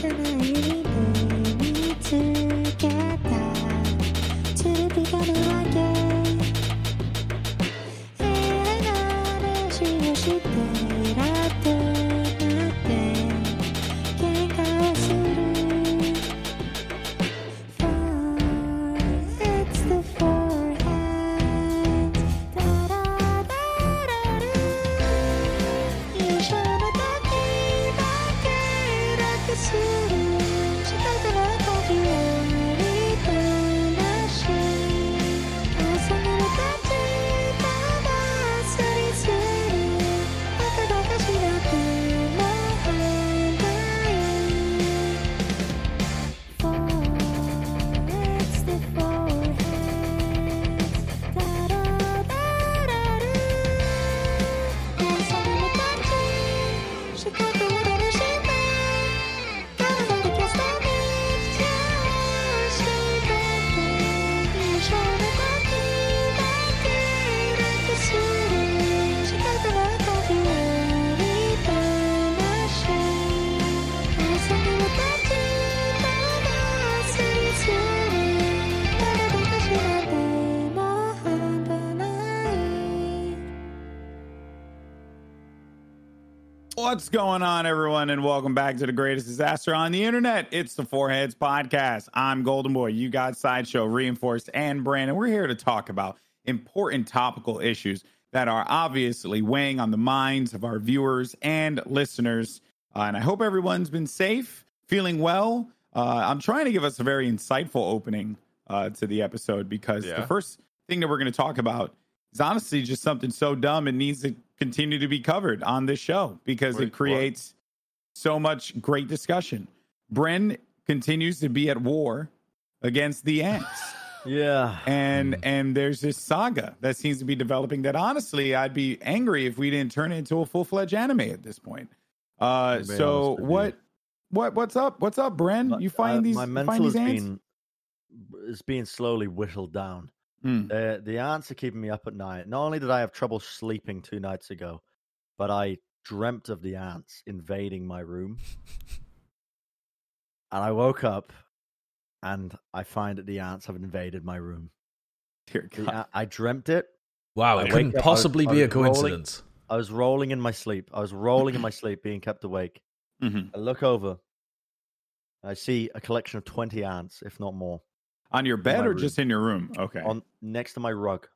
ただ指 What's going on, everyone, and welcome back to the greatest disaster on the internet. It's the Four Heads Podcast. I'm Golden Boy. You got Sideshow, Reinforced, and Brandon. We're here to talk about important topical issues that are obviously weighing on the minds of our viewers and listeners. Uh, and I hope everyone's been safe, feeling well. Uh, I'm trying to give us a very insightful opening uh, to the episode because Yeah. the first thing that we're going to talk about is honestly just something so dumb it needs to continue to be covered on this show because Wait, it creates so much great discussion. Bren continues to be at war against the ants. Yeah. and and there's this saga that seems to be developing that honestly I'd be angry if we didn't turn it into a full-fledged anime at this point. Uh so honest with you. what what what's up? What's up, Bren? You find Uh, these my mental find these ants? been is being slowly whittled down. Hmm. Uh, the ants are keeping me up at night. Not only did I have trouble sleeping two nights ago, but I dreamt of the ants invading my room. and I woke up and I find that the ants have invaded my room. Dear The God. a- I dreamt it. Wow, it wake couldn't up, I was- possibly be a was rolling- coincidence. I was rolling in my sleep. I was rolling in my sleep, being kept awake. Mhm. I look over. I see a collection of 20 ants, if not more, On your bed or room. just in your room? Okay. on next to my rug.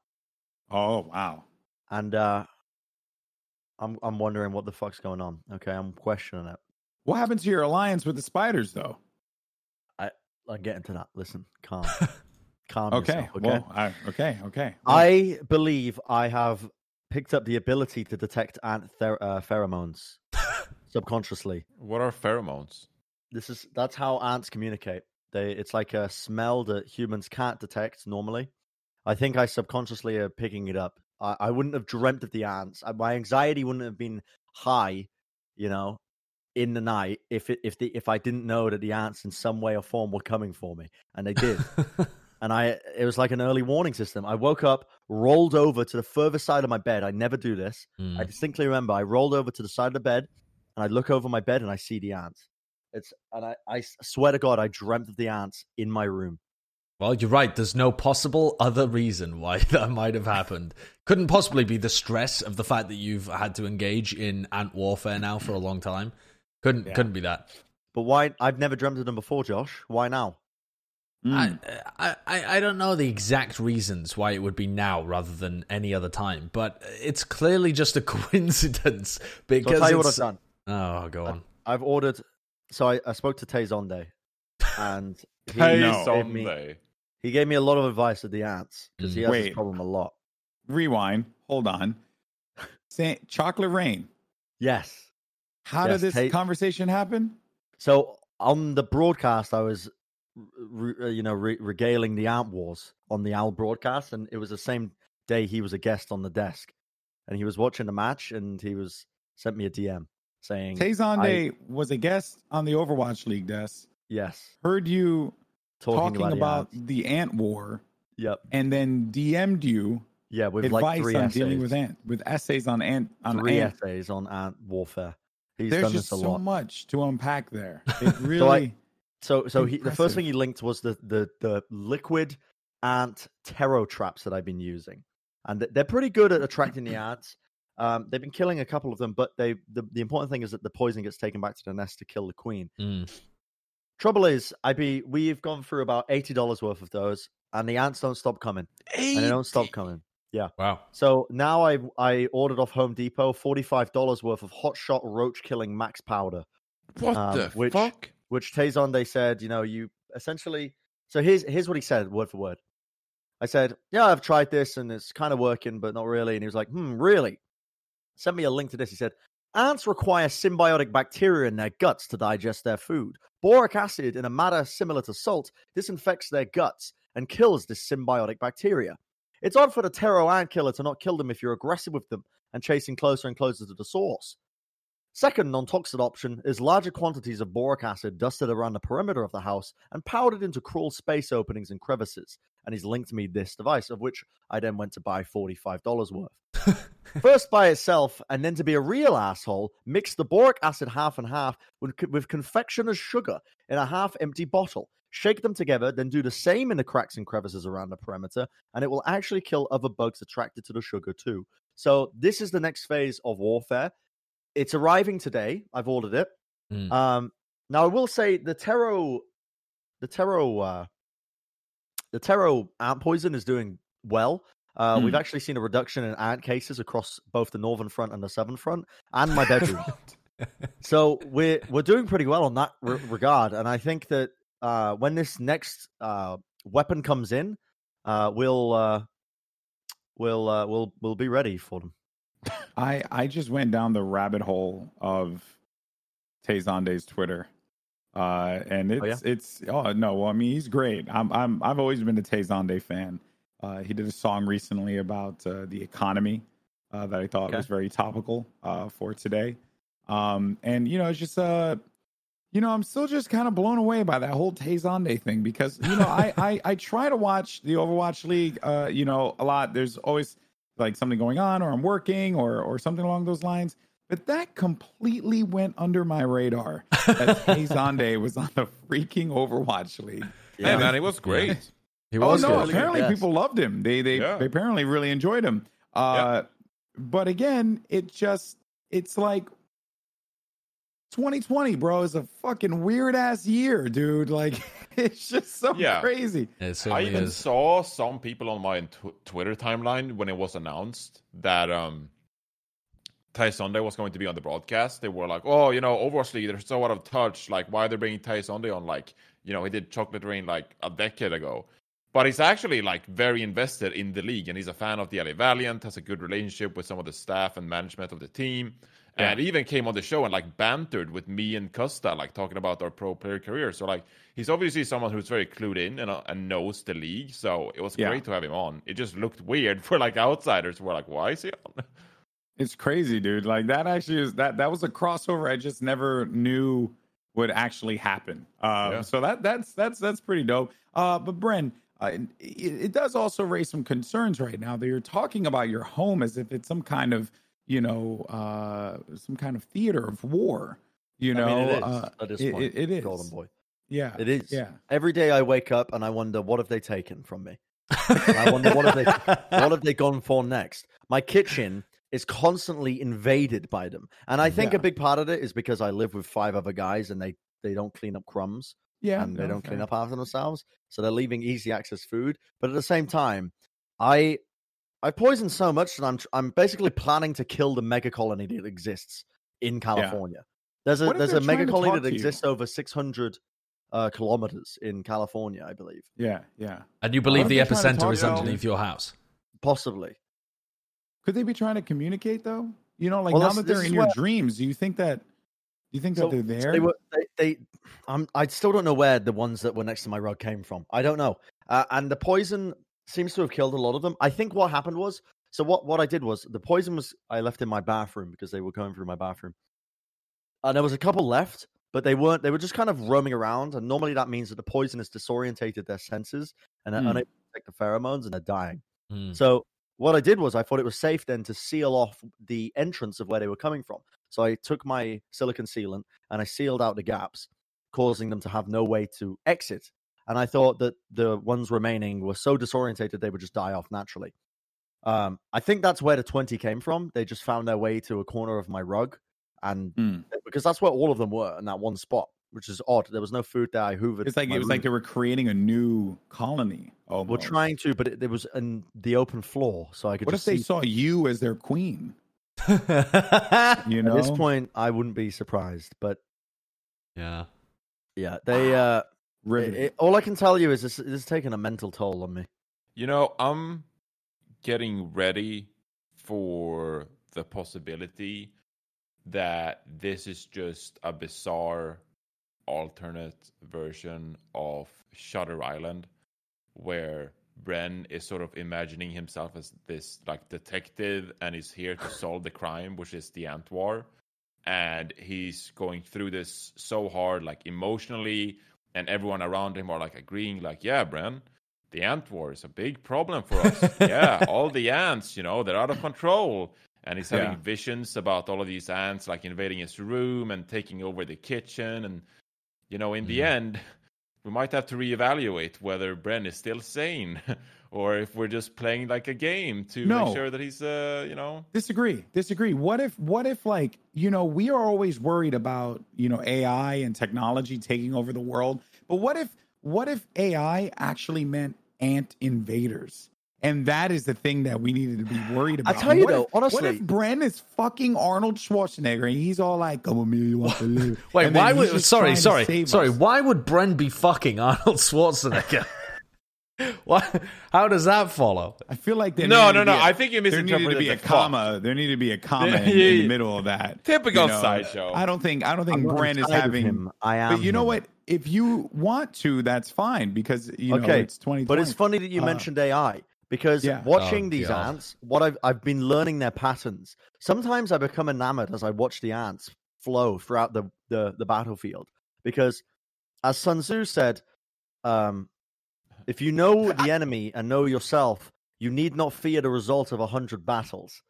oh wow. and uh I'm I'm wondering what the fuck's going on. Okay, I'm questioning it. What happened to your alliance with the spiders though? I'll get into that. Listen, calm, calm. Okay. yourself, okay. Well, I, okay, okay. I believe I have picked up the ability to detect ant ther- uh, pheromones subconsciously. What are pheromones? This is that's how ants communicate. They it's like a smell that humans can't detect normally. I think I subconsciously are picking it up. I, I wouldn't have dreamt of the ants. Uh, My anxiety wouldn't have been high, you know, in the night if it, if the if I didn't know that the ants in some way or form were coming for me, and they did. and I it was like an early warning system. I woke up, rolled over to the further side of my bed. I never do this. Hmm. I distinctly remember I rolled over to the side of the bed and I look over my bed and I see the ants. It's and I swear to God, I dreamt of the ants in my room. Well, you're right. There's no possible other reason why that might have happened. Couldn't possibly be the stress of the fact that you've had to engage in ant warfare now for a long time. Couldn't Yeah. couldn't be that. But why? I've never dreamt of them before, Josh. Why now? Mm. I, I I don't know the exact reasons why it would be now rather than any other time, but it's clearly just a coincidence So because I'll tell you what I've done. Oh, go on. I've ordered. So I, I spoke to Tay Zonday, and he, No. gave me, he gave me a lot of advice with the ants because he has Wait. this problem a lot. Rewind. Hold on. Say, chocolate rain. Yes. How Yes, did this take- conversation happen? So on the broadcast, I was, re, re- you know, re, regaling the Ant Wars on the OWL broadcast, and it was the same day he was a guest on the desk, and he was watching the match, and he was sent me a DM saying, Tay Zonday was a guest on the Overwatch League desk. "Yes, Heard you talking, talking, about, about, the ant war, Yep, and then DM'd you yeah, with advice like three on essays, dealing with ant with essays on ant on three ant. essays on ant warfare, He's There's done just this a so lot. much to unpack there. It really. So so he, the first thing he linked was the the the liquid ant Terro traps that I've been using, and they're pretty good at attracting the ants. Um, they've been killing a couple of them, but they the, the important thing is that the poison gets taken back to the nest to kill the queen. Mm. Trouble is, I be we've gone through about eighty dollars worth of those, and the ants don't stop coming, and they don't stop coming. Yeah. Wow. So now I I ordered off Home Depot forty five dollars worth of Hot Shot roach killing max powder. What Um, the which- fuck? which Tay Zonday said, you know, you essentially. So here's here's what he said, word for word. I said, yeah, I've tried this and it's kind of working, but not really. And he was like, hmm, really? Send me a link to this. He said, ants require symbiotic bacteria in their guts to digest their food. Boric acid in a matter similar to salt disinfects their guts and kills this symbiotic bacteria. It's odd for the Terro ant killer to not kill them if you're aggressive with them and chasing closer and closer to the source. Second non toxic option is larger quantities of boric acid dusted around the perimeter of the house and powdered into crawl space openings and crevices. And he's linked me this device, of which I then went to buy $45 worth. First by itself, and then to be a real asshole, mix the boric acid half and half with, with confectioner's sugar in a half empty bottle. Shake them together, then do the same in the cracks and crevices around the perimeter, and it will actually kill other bugs attracted to the sugar too. So, this is the next phase of warfare. It's arriving today. I've ordered it. Mm. Um, now I will say the Terro, the Terro, uh, the Terro ant poison is doing well. Uh, We've Hmm. actually seen a reduction in ant cases across both the northern front and the southern front, and my bedroom. so we're we're doing pretty well on that re- regard, and I think that uh, when this next uh, weapon comes in, uh, we'll uh, we'll uh, we'll we'll be ready for them. I I just went down the rabbit hole of Tay Zonday's Twitter. Uh and it's yeah? it's oh no, well, I mean he's great. I'm I'm I've always been a Tay Zonday fan. Uh he did a song recently about uh, the economy uh that I thought Okay. was very topical uh for today. Um and you know it's just uh you know, I'm still just kind of blown away by that whole Tay Zonday thing because you know, I, I I try to watch the Overwatch League, uh, you know, a lot. There's always like something going on, or I'm working, or or something along those lines. But that completely went under my radar. That Tay Zonday was on the freaking Overwatch League. Hey man, it was great. He Oh no! good. Apparently, Yes. people loved him. They they, Yeah. they apparently really enjoyed him. Uh, But again, it just it's like 2020, bro, is a fucking weird ass year, dude. Like it's just so Yeah. crazy. I even is. saw some people on my tw- Twitter timeline when it was announced that um Tay Zonday was going to be on the broadcast. They were like, "Oh, you know, Overwatch League, they're so out of touch. Like, why are they bringing Tay Zonday on? Like, you know, he did Chocolate Rain like a decade ago." But he's actually like very invested in the league, and he's a fan of the LA Valiant. Has a good relationship with some of the staff and management of the team, and even came on the show and like bantered with me and Custa, like talking about our pro player career. So like, he's obviously someone who's very clued in and, uh, and knows the league. So it was Yeah. great to have him on. It just looked weird for like outsiders. who Were like, why is he on? It's crazy, dude. Like that actually is that that was a crossover I just never knew would actually happen. Um, Yeah. So that that's that's that's pretty dope. Uh, but Bren, uh, it, it does also raise some concerns right now that you're talking about your home as if it's some kind of you know uh, some kind of theater of war. You know, I mean, it is uh, at this it- point, it- it is. Golden Boy. Yeah, It is. Yeah, Every day I wake up and I wonder what have they taken from me. I wonder what have they what have they gone for next. My kitchen is constantly invaded by them, and I think Yeah. a big part of it is because I live with five other guys and they they don't clean up crumbs yeah, and they don't clean up after themselves, so they're leaving easy access food. But at the same time, I I poison so much that I'm tr- I'm basically planning to kill the mega colony that exists in California. There's a there's a mega colony that to you? exists over 600 uh, kilometers in California, I believe. Yeah, yeah. And you believe the if they're trying to epicenter is underneath your house? Possibly. Could they be trying to communicate though? You know, like Well, now that they're in your where- dreams, do you think that? Do you think that they're so there? They were they, they I'm I still don't know where the ones that were next to my rug came from. I don't know. Uh, and the poison seems to have killed a lot of them. I think what happened was so what what I did was the poison was I left in my bathroom because they were going through my bathroom. And there was a couple left, but they weren't they were just kind of roaming around and normally that means that the poison has disorientated their senses and they're Hmm. unable to detect the pheromones and they're dying. Hmm. So what I did was I thought it was safe then to seal off the entrance of where they were coming from. So I took my silicon sealant and I sealed out the gaps, causing them to have no way to exit. And I thought that the ones remaining were so disorientated they would just die off naturally. Um, I think that's where the 20 came from. They just found their way to a corner of my rug. And Hmm. because that's where all of them were in that one spot, which is odd. There was no food there. I hoovered. It's like it was like they were creating a new colony. Oh, We're trying to, but it, it was in the open floor, so I could What if they saw you as their queen? You know, At this point, I wouldn't be surprised. But yeah. yeah, they. uh it- it- All I can tell you is this, this is taking a mental toll on me. You know, I'm getting ready for the possibility that this is just a bizarre alternate version of Shutter Island where Bren is sort of imagining himself as this like detective and is here to solve the crime, which is the Ant War. And he's going through this so hard, like emotionally, and everyone around him are like agreeing, like, yeah, Bren, the ant war is a big problem for us. yeah, all the ants, you know, they're out of control. And he's having Yeah. visions about all of these ants like invading his room and taking over the kitchen. And, you know, in the Mm. end, we might have to reevaluate whether Bren is still sane or if we're just playing like a game to No. make sure that he's, uh, you know, disagree. Disagree. What if what if like you know we are always worried about you know ai and technology taking over the world but what if what if ai actually meant ant invaders and that is the thing that we needed to be worried about. I tell you What though, if- what honestly- if Bren is fucking Arnold Schwarzenegger and he's all like, "Come with me, you want to live." Wait, And why he's would sorry, sorry, sorry, us. why would Bren be fucking Arnold Schwarzenegger? why how does that follow? I feel like there No, no, to no, be a- I think you there needed to be a the fuck. comma. There needed to be a comma in, Yeah, in the middle of that. Typical you know. sideshow. I don't think I don't think I'm Bren is having him. I am. But you know him. what? If you want to, that's fine because you know okay, it's twenty. but it's funny that you Uh, mentioned AI because yeah. watching Oh, these God. ants, what I've I've been learning their patterns. Sometimes I become enamored as I watch the ants flow throughout the the, the battlefield because, as Sun Tzu said, um, if you know the enemy and know yourself, you need not fear the result of a hundred battles.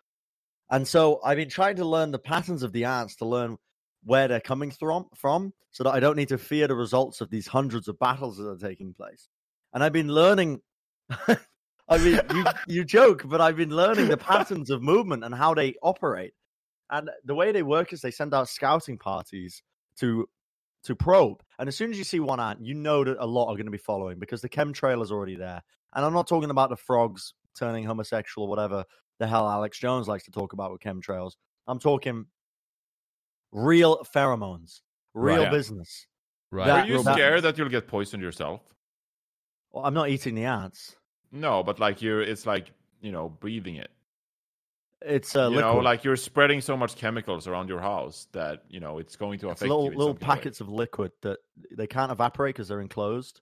And so I've been trying to learn the patterns of the ants to learn where they're coming from, from so that I don't need to fear the results of these hundreds of battles that are taking place. And I've been learning. I mean, you, you joke, but I've been learning the patterns of movement and how they operate. And the way they work is they send out scouting parties to to probe. And as soon as you see one ant, you know that a lot are going to be following because the chemtrail is already there. And I'm not talking about the frogs turning homosexual, or whatever the hell Alex Jones likes to talk about with chemtrails. I'm talking real pheromones, real Right. business. Right. That Are you will- that- scared that you'll get poisoned yourself? Well, I'm not eating the ants. No, but like you're, it's like you know, breathing it. It's uh, you liquid. know, like you're spreading so much chemicals around your house that you know it's going to It's affect little you. little some kind of way. packets of liquid that they can't evaporate because they're enclosed.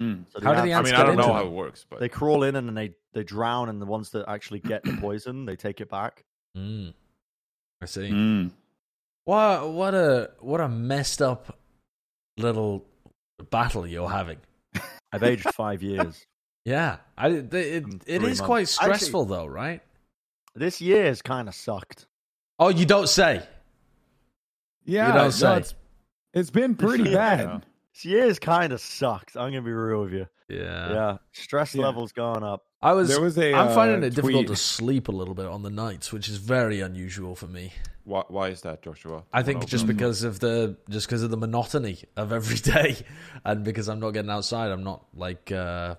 Mm. So How do the I mean, get I don't know them? how it works, but they crawl in and then they they drown, and the ones that actually get the poison, they take it back. Mm. I see. Mm. What what a what a messed up little battle you're having. I've aged five years. Yeah, I, it it, In it three is months. quite Actually- stressful though, right? This year's kind of sucked. Oh, you don't say. Yeah, You don't no, say. it's, it's been pretty Yeah. bad. This year's kind of sucked. I'm gonna be real with you. Yeah. yeah, stress Yeah. levels going up. I was. There was a, I'm finding uh, it difficult tweet- to sleep a little bit on the nights, which is very unusual for me. why, why is that, Joshua? I think just open up? because of the just because of the monotony of every day, and because I'm not getting outside, I'm not like uh,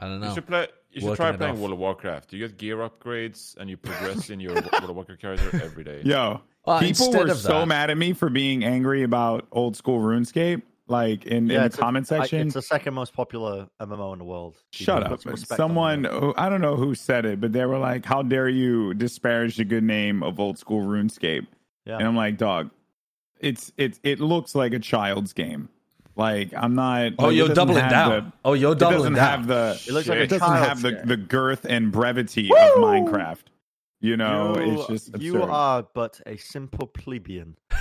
I don't know. you should play. You should try playing off. World of Warcraft. You get gear upgrades and you progress in your World of Warcraft character every day. Yo, Well, people were of so that- mad at me for being angry about old school RuneScape, like in, Yeah, in the it's a- comment I- section. it's the second most popular MMO in the world. Shut up. some respect on Someone, who, I don't know who said it, but they were like, How dare you disparage the good name of old school RuneScape? Yeah. And I'm like, Dog, it's it's it looks like a child's game. Like, I'm not. oh, like, you're doesn't doubling down. the- oh, you're doubling it doesn't down. have the. It looks like a it doesn't child's have the, the girth and brevity of Minecraft. You know, you, it's just absurd. you are but a simple plebeian.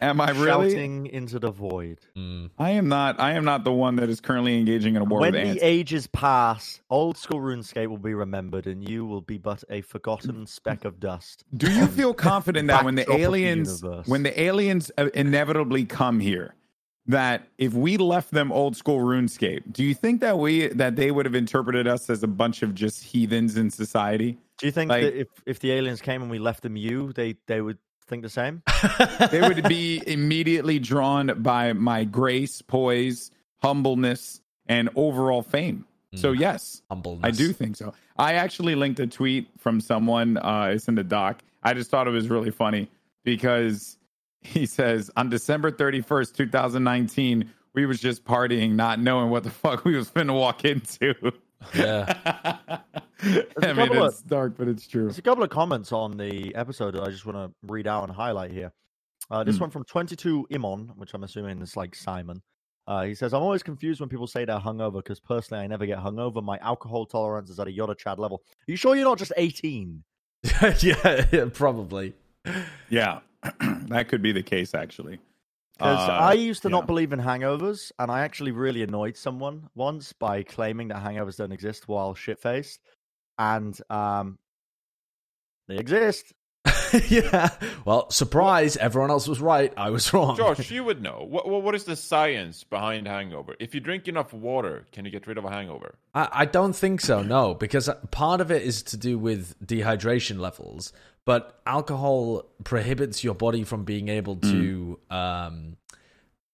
Am I really? shouting into the void. Mm. I am not. I am not the one that is currently engaging in a war when with the ants. ages pass, old school RuneScape will be remembered, and you will be but a forgotten speck of dust. Do you feel confident that when the backdrop of the aliens, when the aliens uh, inevitably come here, that if we left them old school RuneScape, do you think that we that they would have interpreted us as a bunch of just heathens in society? Do you think Like- that if, if the aliens came and we left them you, they, they would think the same? They would be immediately drawn by my grace, poise, humbleness, and overall fame. So yes, Humbleness. I do think so. I actually linked a tweet from someone. Uh, it's in the doc. I just thought it was really funny because he says on December 31st, 2019, we was just partying, not knowing what the fuck we was finna walk into. Yeah. I mean, couple of- it's dark, but it's true. There's a couple of comments on the episode that I just want to read out and highlight here. Uh, this Hmm. one from 22 Imon, which I'm assuming is like Simon. Uh, he says, I'm always confused when people say they're hungover because personally I never get hungover. My alcohol tolerance is at a Yoda Chad level. Are you sure you're not just 18? yeah, yeah, probably. Yeah, that could be the case actually. Because Uh, I used to yeah. not believe in hangovers, and I actually really annoyed someone once by claiming that hangovers don't exist while shit faced. And um, they exist. yeah. Well, surprise! Everyone else was right. I was wrong. Josh, you would know. What, what what is the science behind hangover? If you drink enough water, can you get rid of a hangover? I, I don't think so. No, because part of it is to do with dehydration levels, but alcohol prohibits your body from being able to um,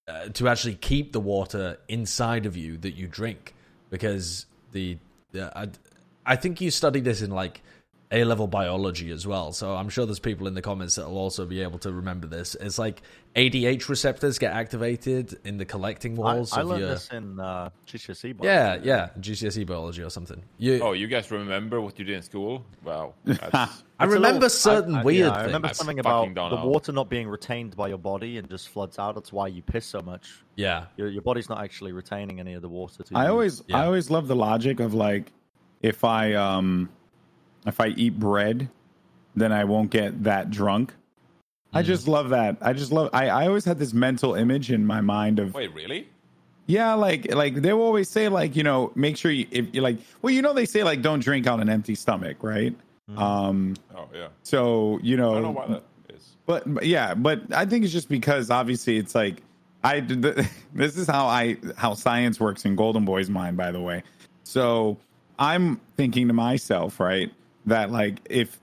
uh, to actually keep the water inside of you that you drink because the uh, I, I think you studied this in like A level biology as well. So I'm sure there's people in the comments that will also be able to remember this. It's like ADH receptors get activated in the collecting walls I of learned your this in uh, GCSE. biology. yeah, yeah, GCSE biology or something. You, Oh, you guys remember what you did in school? Wow. I remember little- certain I- I- weird yeah, I remember things. something fucking about the know. water not being retained by your body and just floods out. That's why you piss so much. Yeah, Your, your body's not actually retaining any of the water. To I use. always Yeah. I always love the logic of like if I um if I eat bread, then I won't get that drunk. I Mm. just love that. I just love I, I always had this mental image in my mind of wait, really? yeah, like like they will always say like, you know, make sure you if you like well, you know they say like don't drink on an empty stomach, right? Um Oh, yeah. so, you know, I don't know why that is. but, but yeah, but I think it's just because obviously it's like I th- this is how I how science works in Golden Boy's mind, by the way. So I'm thinking to myself, right, that like if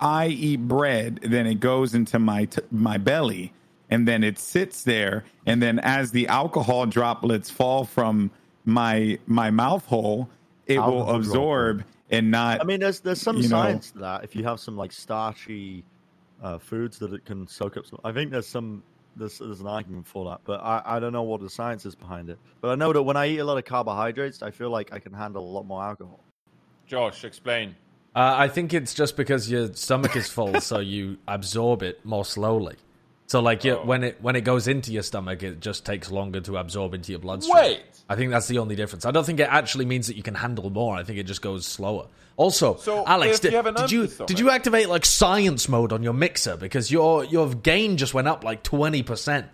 I eat bread, then it goes into my t- my belly, and then it sits there, and then as the alcohol droplets fall from my my mouth hole, it will Alcohol absorb and not. I mean, there's there's some you know- science to that. If you have some like starchy uh, foods that it can soak up, some, I think there's some there's there's an argument for that. But I I don't know what the science is behind it. But I know that when I eat a lot of carbohydrates, I feel like I can handle a lot more alcohol. Josh, explain. uh, I think it's just because your stomach is full, so you absorb it more slowly. So, like, you, Oh. when it when it goes into your stomach, it just takes longer to absorb into your bloodstream. Wait. I think that's the only difference. I don't think it actually means that you can handle more. I think it just goes slower. Also, So, Alex, did, you have an did you did you activate like science mode on your mixer because your your gain just went up like twenty percent?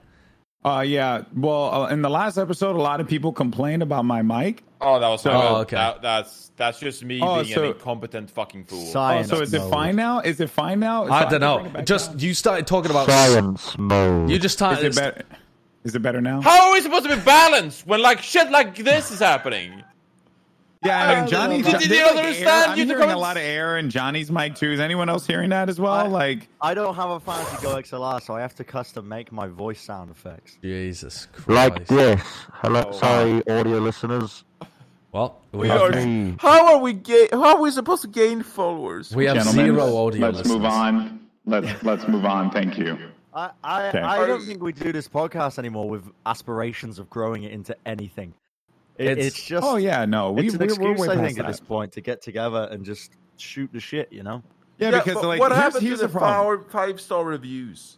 Uh, yeah. Well, uh, in the last episode, a lot of people complained about my mic. Oh, that was So- Oh, okay. That, that's that's just me Oh, being so- an incompetent fucking fool. Oh, so is it fine now? Is it fine now? So I don't know. Just down? you started talking about Science mode. you just started. is it better? Is it better now? How are we supposed to be balanced when like shit like this is happening? Yeah, I mean, Johnny. Did- Jo- did you like understand? I'm You hearing a lot of air in Johnny's mic too. Is anyone else hearing that as well? I- like, I don't have a fancy Go XLR, so I have to custom make my voice sound effects. Jesus Christ. Like this. Hello, Oh, sorry, audio listeners. Well, we, We have, are- Me. How are we ga- How are we supposed to gain followers? we have gentlemen, zero audio. Listeners. Let's move on. Let's let's move on. Thank you. I I, Okay. I don't think we do this podcast anymore with aspirations of growing it into anything. It, It's- it's, just Oh yeah, no, we it's an we're, we're I past think, at this point to get together and just shoot the shit. You know. Yeah, because like what here's, happened here's to the the problem. five star reviews?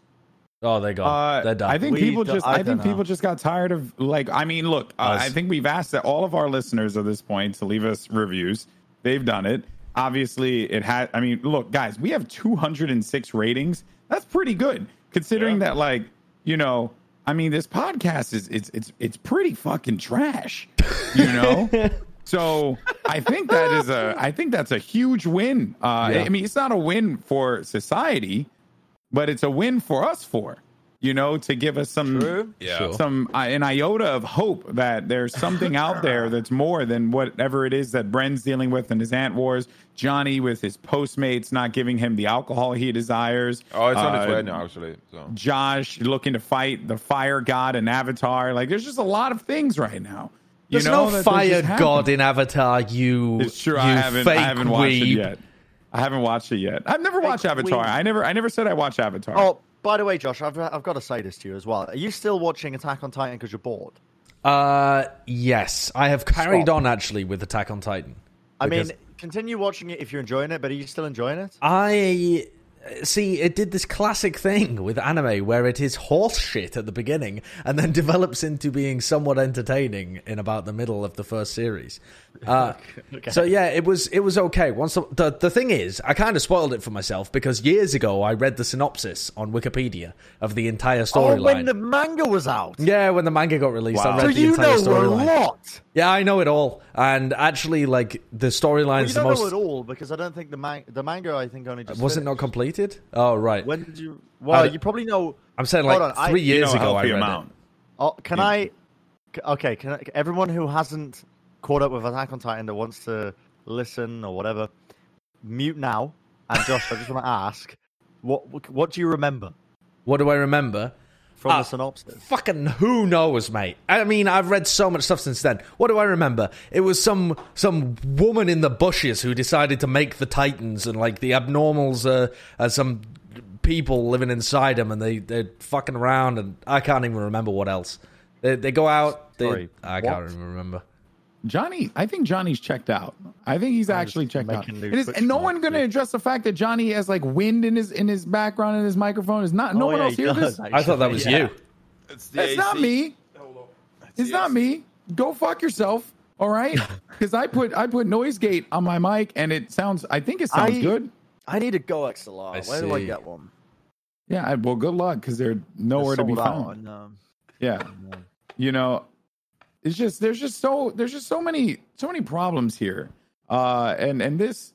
Oh, they're gone. Uh. I think We people just. I I, think know. people just got tired of like. I mean, look. Uh, I think we've asked that all of our listeners at this point to leave us reviews. They've done it. Obviously, it had. I mean, look, guys, we have 206 ratings. That's pretty good considering Yeah. that like you know, I mean, this podcast is it's it's it's pretty fucking trash, you know. so I think that is a I think that's a huge win. Uh, Yeah. I mean, it's not a win for society, but it's a win for us for you know to give us some True. Yeah. Some uh, an iota of hope that there's something out there that's more than whatever it is that Bren's dealing with in his ant wars. Johnny with his postmates not giving him the alcohol he desires. Oh, it's on its Uh, way now, actually. So Josh looking to fight the fire god in Avatar. Like, there's just a lot of things right now. You There's know, no fire god in Avatar. You, It's true. You I haven't. Fake I haven't watched it yet. I haven't watched it yet. I've never watched Avatar. weeb. I never. I never said I watched Avatar. Oh, by the way, Josh, I've I've got to say this to you as well. Are you still watching Attack on Titan because you're bored? Uh, yes, I have carried Stop. on actually with Attack on Titan. I mean, continue watching it if you're enjoying it, but are you still enjoying it? I see it did this classic thing with anime where it is horse shit at the beginning and then develops into being somewhat entertaining in about the middle of the first series. Uh, Okay. So yeah, it was it was okay. Once the, the the thing is, I kind of spoiled it for myself because years ago I read the synopsis on Wikipedia of the entire storyline. Oh, when the manga was out. Yeah, when the manga got released, Wow. I read So the you entire know a storyline. lot. Yeah, I know it all, and actually, like the Well, storyline's you the don't most. know it all because I don't think the man- the manga I think only just Was it not completed? Oh right. When did you? Well, I- you probably know. I'm saying like on, I- three You years know ago I read amount. it. Oh, can I? Okay, can I, everyone who hasn't caught up with Attack on Titan that wants to listen or whatever, mute now. And Josh, I just want to ask, what what do you remember What do I remember? From Ah. the synopsis? Fucking who knows, mate. I mean, I've read so much stuff since then. What do I remember? It was some some woman in the bushes who decided to make the Titans, and like the abnormals are, are some people living inside them, and they they're fucking around, and I can't even remember what else. They they go out. They, Sorry, I what? can't even remember. Johnny, I think Johnny's checked out. I think he's actually checked out. making And, is, and no one going to address the fact that Johnny has like wind in his in his background in his microphone. Is not no Oh, one yeah, else he hear does, this? I thought that was Yeah. you. it's the That's not AC. me. It's not me. Go fuck yourself. All right, because I put I put noise gate on my mic and it sounds. I think it sounds I- good. I need a Go XLR. I Where do I get one? Yeah. I, well, good luck because they're nowhere to be found. and, um, Yeah. You know, it's just there's just so there's just so many so many problems here. Uh, and and this,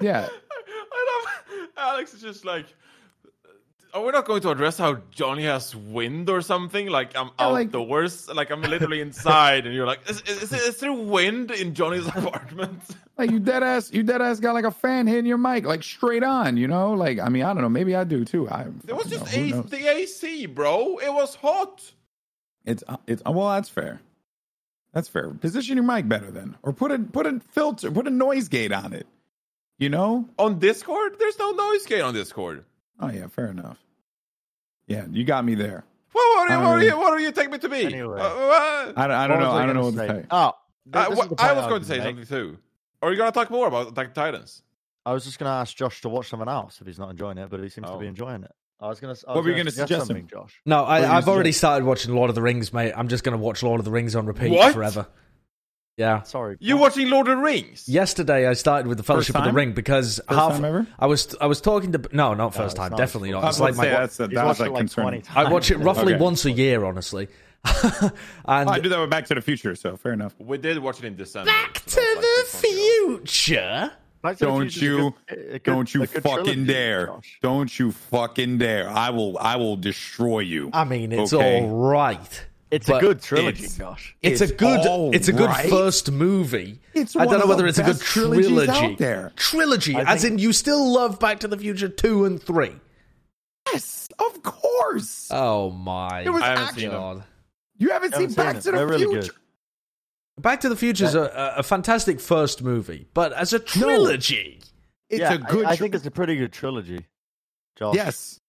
yeah. I love Alex is just like. Are we not going to address how Johnny has wind or something? Like I'm Yeah, like- outdoors, like I'm literally inside, and you're like, is, is, is there wind in Johnny's apartment? Like you dead ass, you dead ass got like a fan hitting your mic, like straight on. You know, like I mean, I don't know, maybe I do too. I It was just know, a- the AC, bro. It was hot. It's it's well, that's fair. That's fair. Position your mic better then, or put a put a filter, put a noise gate on it. You know? On Discord, there's no noise gate on Discord. Oh yeah, fair enough. Yeah, you got me there. Well, what, do you, what, do you, what do you take me to be? Anyway. Uh, what? I, don't- I don't know. was I don't know gonna what to say? say. Oh, th- this wha- is the I was going to say something too. Are you going to talk more about Attack Titans? I was just going to ask Josh to watch something else if he's not enjoying it, but he seems to be Oh. enjoying it. I was going to. What were you gonna suggest something, him? Josh? No, What do you I, I've already suggest? started watching Lord of the Rings, mate. I'm just going to watch Lord of the Rings on repeat What? forever. Yeah. Sorry, You're watching Lord of the Rings? Yesterday, I started with the Fellowship of the? Ring because First half time ever? I was I was talking to no, not first it's time, not. definitely not. I It's was like about to say, my that's, He's that was like it 20 times. I watch it roughly Okay. once a year, honestly. and Oh, I do that with Back to the Future, so fair enough. We did watch it in December. Back so to like the six months ago. future. Back Don't Future's a you, good- a good- don't you fucking trilogy, dare! Josh. Don't you fucking dare! I will, I will destroy you. I mean, it's Okay. all right. It's but a good trilogy, it's- Josh. It's, It's a good. It's a good right. first movie. It's I don't know whether it's a good trilogy. out there. Trilogy, I as in you still love Back to the Future two and three. Yes, of course. Oh my It was I haven't actually- seen them. you haven't seen haven't seen Back it. to the They're really Future. good. Back to the Future is a, a, a fantastic first movie, but as a trilogy, It's yeah, a good. I, I tri- think it's a pretty good trilogy. Josh. yes.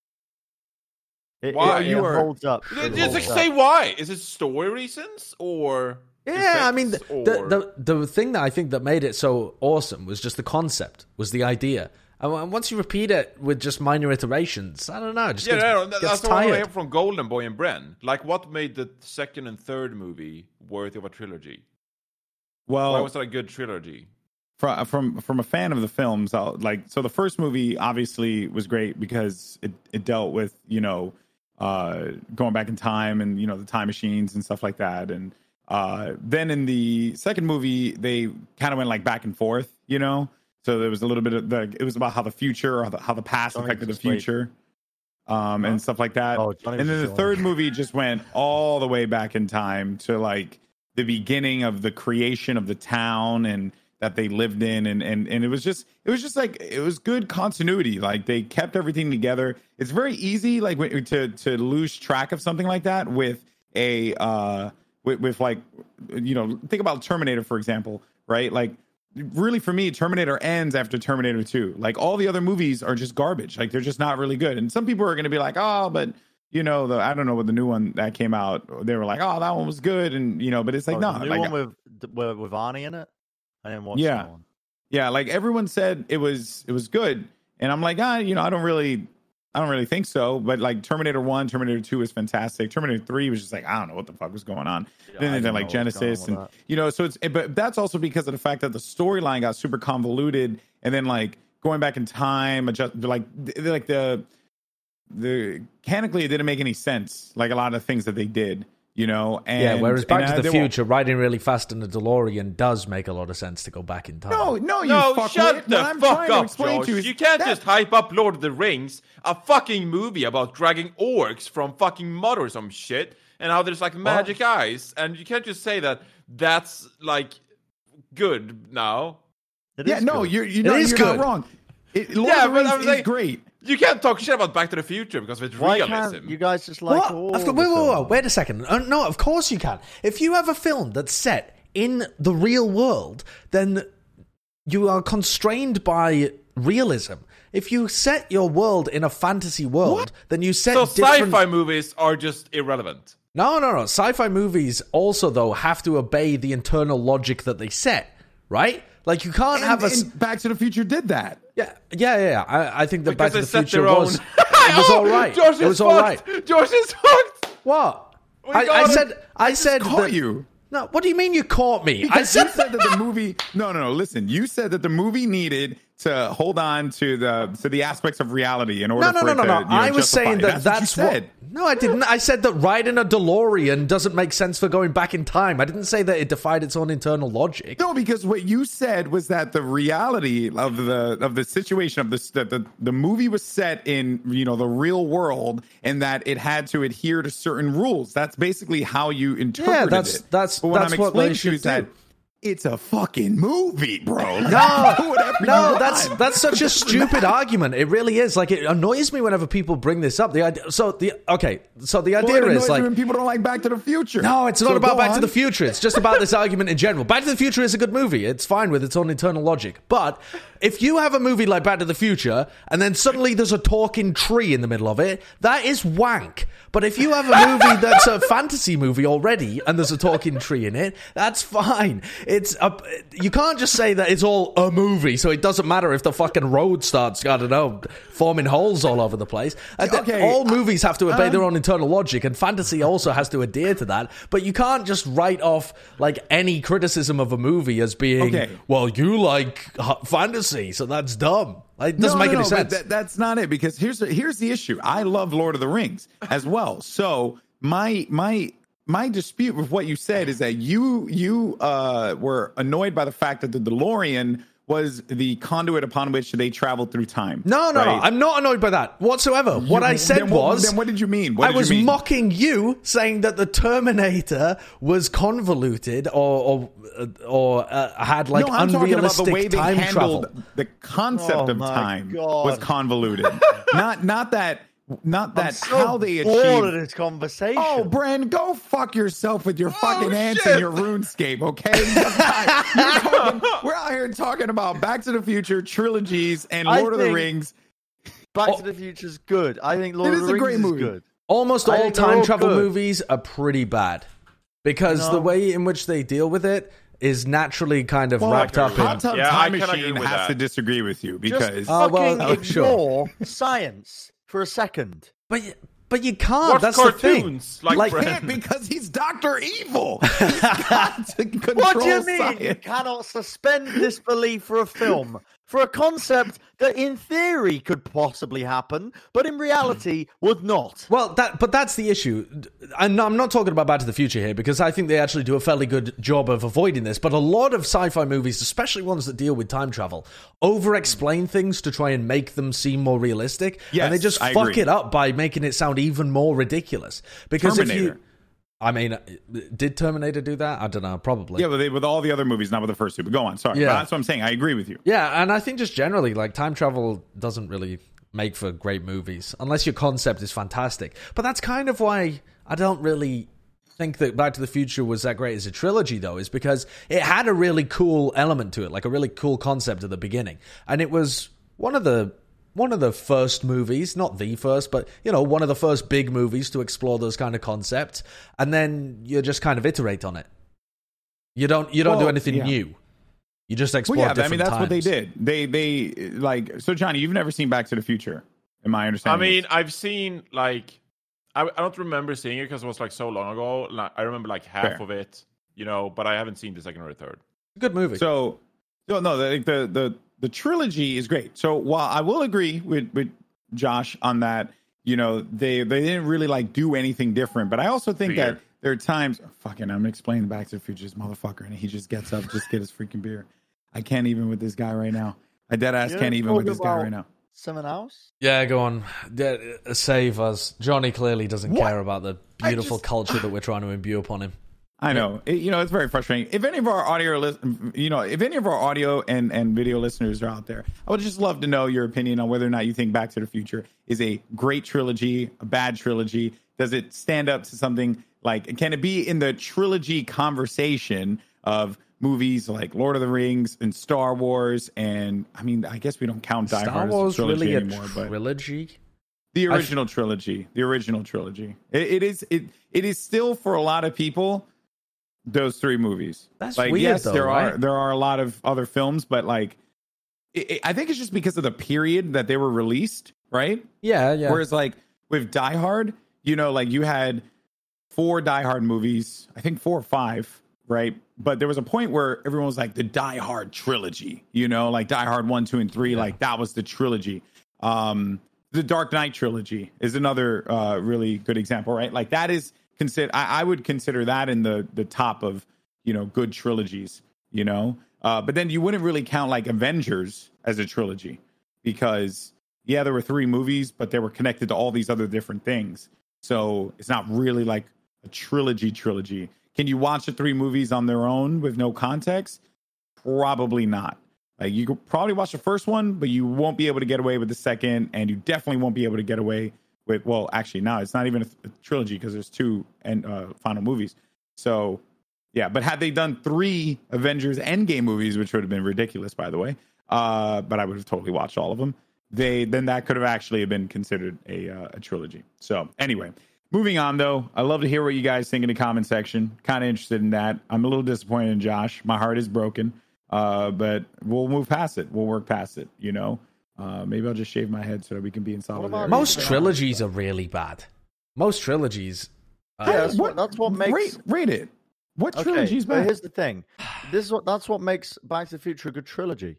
It, Why? it, You it are- holds up. Just It just holds say up. why. Is it story reasons or? Yeah, I mean, the, effects, the, the the thing that I think that made it so awesome was just the concept, was the idea. And once you repeat it with just minor iterations, I don't know, it just yeah, gets, no, no, that- gets that's the one I tired. hear from Golden Boy and Bren. Like, what made the second and third movie worthy of a trilogy? Why Well, was it a good trilogy? from from from a fan of the films, I'll, like so the first movie obviously was great because it it dealt with you know uh, going back in time and you know the time machines and stuff like that. And uh, then in the second movie, they kind of went like back and forth, you know. So there was a little bit of the. It was about how the future or how the, how the past Johnny affected the just future, um, and stuff like that. Oh, and then the third movie just went all the way back in time to like the beginning of the creation of the town and that they lived in. And and and it was just it was just like it was good continuity. Like they kept everything together. It's very easy like to to lose track of something like that with a uh with, with like you know think about terminator for example right? Like really for me terminator ends after terminator 2 like all the other movies are just garbage. Like they're just not really good. And some people are going to be like oh but you know the i don't know what the new one that came out they were like oh that one was good and you know but it's like Oh, no the new like, one with with with Arnie in it. I didn't watch Yeah. that one. yeah like everyone said it was it was good and i'm like ah you know i don't really i don't really think so but like terminator 1 terminator 2 is fantastic terminator 3 was just like i don't know what the fuck was going on then I they did like know what's going on Genisys and that. you know so it's but that's also because of the fact that the storyline got super convoluted and then like going back in time adjust like like the the mechanically it didn't make any sense like a lot of things that they did you know and yeah, whereas Back and, to uh, the they were- Future, riding really fast in a DeLorean does make a lot of sense to go back in time. no no you No, fuckwit. shut What the I'm fuck trying to up, explain Josh. to you You can't that- just hype up Lord of the Rings, a fucking movie about dragging orcs from fucking mud or some shit, and how there's like magic eyes, and you can't just say that that's like good now. It yeah is no good. you're you're, not, is you're good. not wrong it, Lord Yeah, of the but Rings I'm is saying- great You can't talk shit about Back to the Future because its Why realism. can't you guys just like what? all Of the course- wait, wait, wait, wait a second. Uh, no, of course you can. If you have a film that's set in the real world, then you are constrained by realism. If you set your world in a fantasy world, then you set so different... sci-fi movies are just irrelevant. No, no, no. Sci-fi movies also though have to obey the internal logic that they set, right? Like you can't and, have a s- and Back to the Future did that yeah, yeah, yeah. yeah. I, I think that Because Back to the set Future their own. was it was all right. Josh it was is all right. fucked. Josh is fucked. What? I, I said. I, said caught that- you. No, what do you mean you caught me? I Because you said said that the movie. No, no, no. Listen, you said that the movie needed to hold on to the to the aspects of reality in order no, no, no, no, to. no. you know, I was saying it. that that's, what you what. No, I didn't. I said that riding a DeLorean doesn't make sense for going back in time. I didn't say that it defied its own internal logic. No, because what you said was that the reality of the of the situation of this that the the movie was set in you know the real world and that it had to adhere to certain rules. That's basically how you interpreted that's- it. that's- but what that's I'm what they to you should is that. It's a fucking movie, bro. No, no, that's that's such a stupid argument. It really is. Like it annoys me whenever people bring this up. The idea. So the okay. So the idea annoys is like when people don't like Back to the Future. No, it's not about Back to the Future. It's just about this argument in general. Back to the Future is a good movie. It's fine with its own internal logic. But if you have a movie like Back to the Future and then suddenly there's a talking tree in the middle of it, that is wank. But if you have a movie that's a fantasy movie already and there's a talking tree in it, that's fine. It's a, you can't just say that it's all a movie, so it doesn't matter if the fucking road starts, I don't know, forming holes all over the place. Okay, all movies have to obey um, their own internal logic, and fantasy also has to adhere to that. But you can't just write off like any criticism of a movie as being, Okay. well, you like h- fantasy, so that's dumb. It doesn't No, make no, any no, sense. that- that's not it because here's the, here's the issue. I love Lord of the Rings as well. So my my my dispute with what you said is that you you uh, were annoyed by the fact that the DeLorean was the conduit upon which they traveled through time. no, no, no. I'm not annoyed by that whatsoever. what You- I said then what- was. then what did you mean? What I did you was mean? mocking you, saying that the Terminator was convoluted or or, or uh, had like no, I'm talking about unrealistic the way they time handled travel. the concept Oh of time God. was convoluted. not not that not I'm that so how they bored achieved of this conversation. Oh, Bren, go fuck yourself with your fucking ants shit. and your RuneScape, okay? Talking- we're out here talking about Back to the Future trilogies and I Lord of the Rings. Back Oh. to the Future is good. I think Lord It of is the a Rings great is movie. good. Almost I all time all travel good. movies are pretty bad because No. the way in which they deal with it is naturally kind of Well, wrapped up Hot in. Tub Yeah, I Time can agree Machine has that. to disagree with you Just because Uh, well, fucking uh, sure. ignore science for a second. But but you can't. Watch That's the thing. like like can't because he's Doctor Evil. He's got to control What do you mean? You cannot suspend disbelief for a film for a concept that in theory could possibly happen, but in reality hmm. would not. Well, that but that's the issue. And I'm not talking about Back to the Future here because I think they actually do a fairly good job of avoiding this. But a lot of sci-fi movies, especially ones that deal with time travel, over-explain hmm. things to try and make them seem more realistic, Yes, and they just I fuck agree. it up by making it sound even more ridiculous. Because if Terminator. you, I mean, uh, did Terminator do that? I don't know. Probably. Yeah, but they, with all the other movies, not with the first two. But go on. Sorry. Yeah. But that's what I'm saying. I agree with you. Yeah, and I think just generally, like time travel doesn't really make for great movies unless your concept is fantastic. But that's kind of why I don't really think that Back to the Future was that great as a trilogy, though, is because it had a really cool element to it, like a really cool concept at the beginning, and it was one of the one of the first movies, not the first, but you know, one of the first big movies to explore those kind of concepts, and then you just kind of iterate on it. You don't you don't do anything yeah. new. You just explore Well, yeah, I mean that's what they did. They they like so Johnny, you've never seen Back to the Future, in my understanding. I understanding. mean, I've seen like I, I don't remember seeing it because it was like so long ago. Like, I remember like half Fair. of it, you know, but I haven't seen the second or the third. Good movie. So, no, no, the, the the the trilogy is great. So while I will agree with with Josh on that, you know, they they didn't really like do anything different. But I also think Beer. that there are times, fucking, I'm explaining Back to the Future, motherfucker, and he just gets up, just get his freaking beer. I can't even with this guy right now. I dead ass can't even with this guy right now. Someone else? Yeah, go on. Yeah, uh, save us. Johnny clearly doesn't What? care about the beautiful just- culture that we're trying to imbue upon him. I know. It- you know, it's very frustrating. If any of our audio, you know, if any of our audio and, and video listeners are out there, I would just love to know your opinion on whether or not you think Back to the Future is a great trilogy, a bad trilogy. Does it stand up to something like, can it be in the trilogy conversation of movies like Lord of the Rings and Star Wars? And I mean, I guess we don't count Die Star Hard Wars as a trilogy really a anymore, but trilogy? the I f- original trilogy the original trilogy it, it is it it is still for a lot of people those three movies. That's like weird, yes though, there are there are a lot of other films but like it, it- i think it's just because of the period that they were released right? Yeah, yeah. whereas like with die hard you know like you had four die hard movies i think four or five right? But there was a point where everyone was like the die hard trilogy you know? Like die hard one two and three like that was the trilogy. Um the dark knight trilogy is another uh really good example right? Like that is consider I, I would consider that in the the top of you know good trilogies you know? Uh but then you wouldn't really count like avengers as a trilogy because yeah there were three movies but they were connected to all these other different things. So it's not really like a trilogy trilogy. Can you watch the three movies on their own with no context? Probably not. Like you could probably watch the first one but you won't be able to get away with the second and you definitely won't be able to get away with well actually no it's not even a, th- a trilogy because there's two and uh final movies. So yeah but had they done three avengers endgame movies which would have been ridiculous by the way uh but i would have totally watched all of them they then that could have actually been considered a uh, a trilogy. So anyway moving on though i love to hear what you guys think in the comment section. Kind of interested in that. I'm a little disappointed in josh. My heart is broken uh but we'll move past it. We'll work past it you know uh maybe i'll just shave my head so that we can be in solidarity Most trilogies are really bad. Most trilogies. Uh, Yeah, that's what- that's what makes- rate, rate it what Okay, trilogy's but bad here's the thing. This is what that's what makes Back to the Future a good trilogy.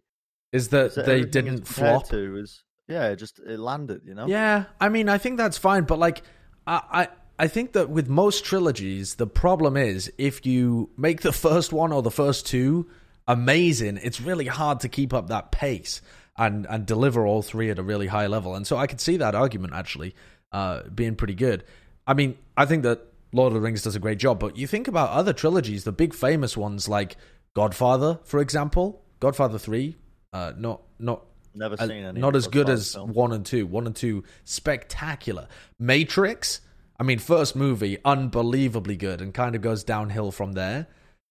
is that So they didn't it's flop? To is yeah, it just it landed. You know. Yeah, I mean, I think that's fine, but like, I, I, I think that with most trilogies, the problem is if you make the first one or the first two amazing, it's really hard to keep up that pace and and deliver all three at a really high level. And so I could see that argument actually uh, being pretty good. I mean, I think that Lord of the Rings does a great job, but you think about other trilogies, the big famous ones like Godfather, for example, Godfather Three, uh, not not Never uh, seen any. not as good as films. one and two. One and two, spectacular. Matrix, I mean, first movie, unbelievably good, and kind of goes downhill from there.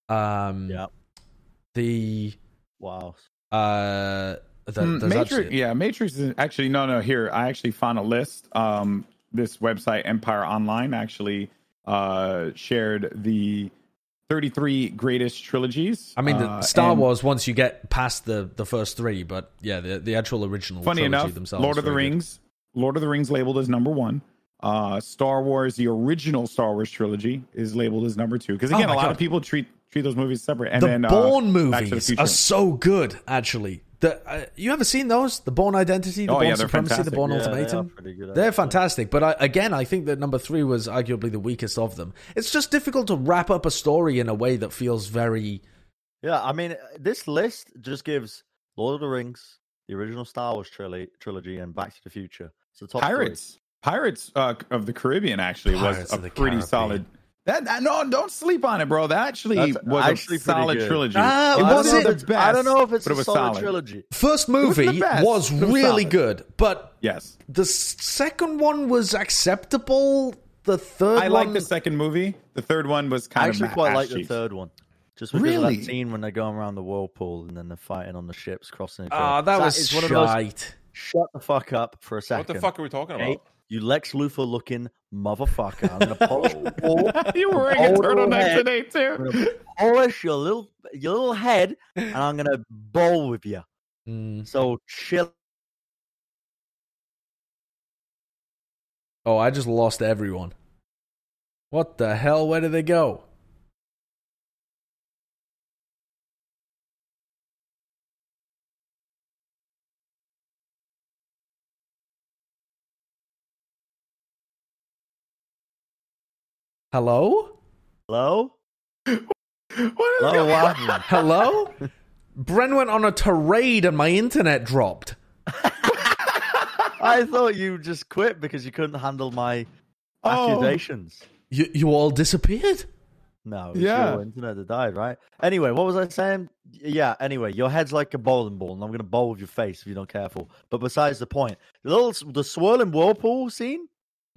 Um, Yeah. The Wow. uh, the, Mm, Matrix, yeah, Matrix is actually no, no. Here, I actually found a list. Um, this website, Empire Online, actually uh shared the 33 greatest trilogies. I mean, the Uh, Star and Wars once you get past the the first three, but yeah, the the actual original. Funny trilogy enough, Lord of the very good. Rings, Lord of the Rings labeled as number one. Uh, Star Wars, the original Star Wars trilogy, is labeled as number two. Because Oh again, my a lot God. of people treat treat those movies separate. And the then uh, Bourne Back to the movies are so good, actually. The, uh, you ever seen those? The Bourne Identity, the Oh, Bourne yeah, they're Supremacy, the fantastic. Bourne Yeah, they are Ultimatum. pretty good, They're fantastic, but I, again, I think that number three was arguably the weakest of them. It's just difficult to wrap up a story in a way that feels very. Yeah, I mean, this list just gives Lord of the Rings, the original Star Wars trilogy, trilogy and Back to the Future. It's the top three. Pirates, Pirates uh, of the Caribbean actually Pirates was a pretty Caribbean. solid. That, that no, don't sleep on it, bro. That actually That's was actually a solid good. trilogy. Ah, it was I don't wasn't know it? the best. I don't know if it's but a it was solid, solid. trilogy. First movie was was really solid. good, but Yes, the second one was acceptable. The third I one. like the second movie. The third one was kind I of actually ma- quite ass like the third one. Just because of Really? that scene when they're going around the whirlpool and then they're fighting on the ships crossing each other. Ah, that was is one of those. shite. Shut the fuck up for a second. What the fuck are we talking Hey, about? You Lex Luthor looking motherfucker. I'm gonna polish your you were wearing a Old turtleneck head. today I'm too. gonna polish your little your little head, and I'm gonna bowl with you. Mm. So chill. Oh, I just lost everyone. What the hell? Where did they go? Hello? Hello. Hello. What? Hello? Bren went on a tirade and my internet dropped. I thought you just quit because you couldn't handle my Oh. accusations. You, you all disappeared? No, it's Yeah. your internet that died, right? Anyway, what was I saying? Yeah, anyway, your head's like a bowling ball, and I'm going to bowl with your face if you're not careful. But besides the point, the little the swirling whirlpool scene,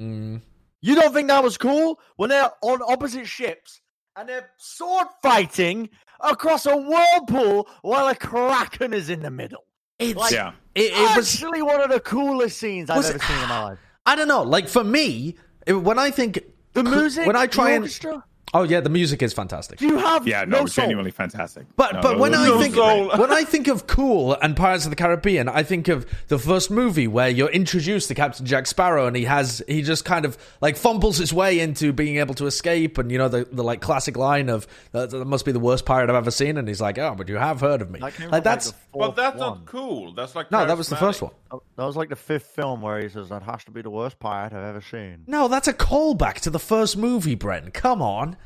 Mm. You don't think that was cool when they're on opposite ships and they're sword fighting across a whirlpool while a kraken is in the middle? It's, Like- Yeah. it, it was Actually, one of the coolest scenes I've ever it- seen in my life. I don't know. Like for me, it- when I think The music, when I try the and orchestra, oh yeah, the music is fantastic. you have Yeah, no, no soul. genuinely fantastic. But No, but when those- I think are when I think of cool and Pirates of the Caribbean, I think of the first movie where you're introduced to Captain Jack Sparrow and he has he just kind of like fumbles his way into being able to escape and you know the, the like classic line of that, that must be the worst pirate I've ever seen and he's like oh but you have heard of me That like that's the But that's one. not cool. That's like no that was the first one. That was like the fifth film where he says that has to be the worst pirate I've ever seen. no that's a callback to the first movie Bren come on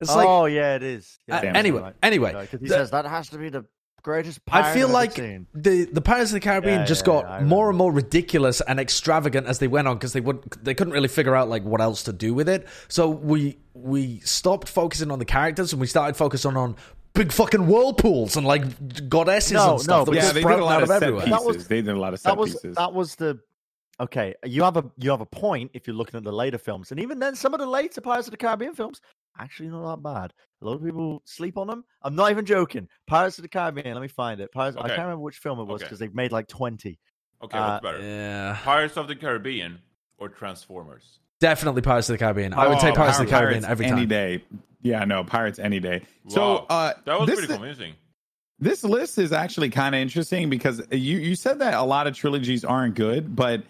it's like oh yeah, it is. Yeah, Uh, anyway, right. anyway, because he the- says that has to be the greatest pirate I feel I've like seen. the the Pirates of the Caribbean Yeah, just yeah, got yeah, more and more ridiculous and extravagant as they went on because they would they couldn't really figure out like what else to do with it. So we we stopped focusing on the characters and we started focusing on big fucking whirlpools and like goddesses No, and stuff. no, but yeah, they did a lot of set everywhere. pieces. That was- they did a lot of set That was pieces. that was the okay. You have a you have a point if you're looking at the later films, and even then, some of the later Pirates of the Caribbean films actually not that bad. A lot of people sleep on them. I'm not even joking. Pirates of the Caribbean. Let me find it. Pirates. I can't remember which film it was Okay. because they've made like twenty. Okay, Uh, what's better? Yeah, Pirates of the Caribbean or Transformers? definitely Pirates of the Caribbean. I would Oh, take Pirates of the Pirates Caribbean every any day. Yeah, no, Pirates any day. So uh, that was this, pretty convincing. this list is actually kind of interesting because you you said that a lot of trilogies aren't good, but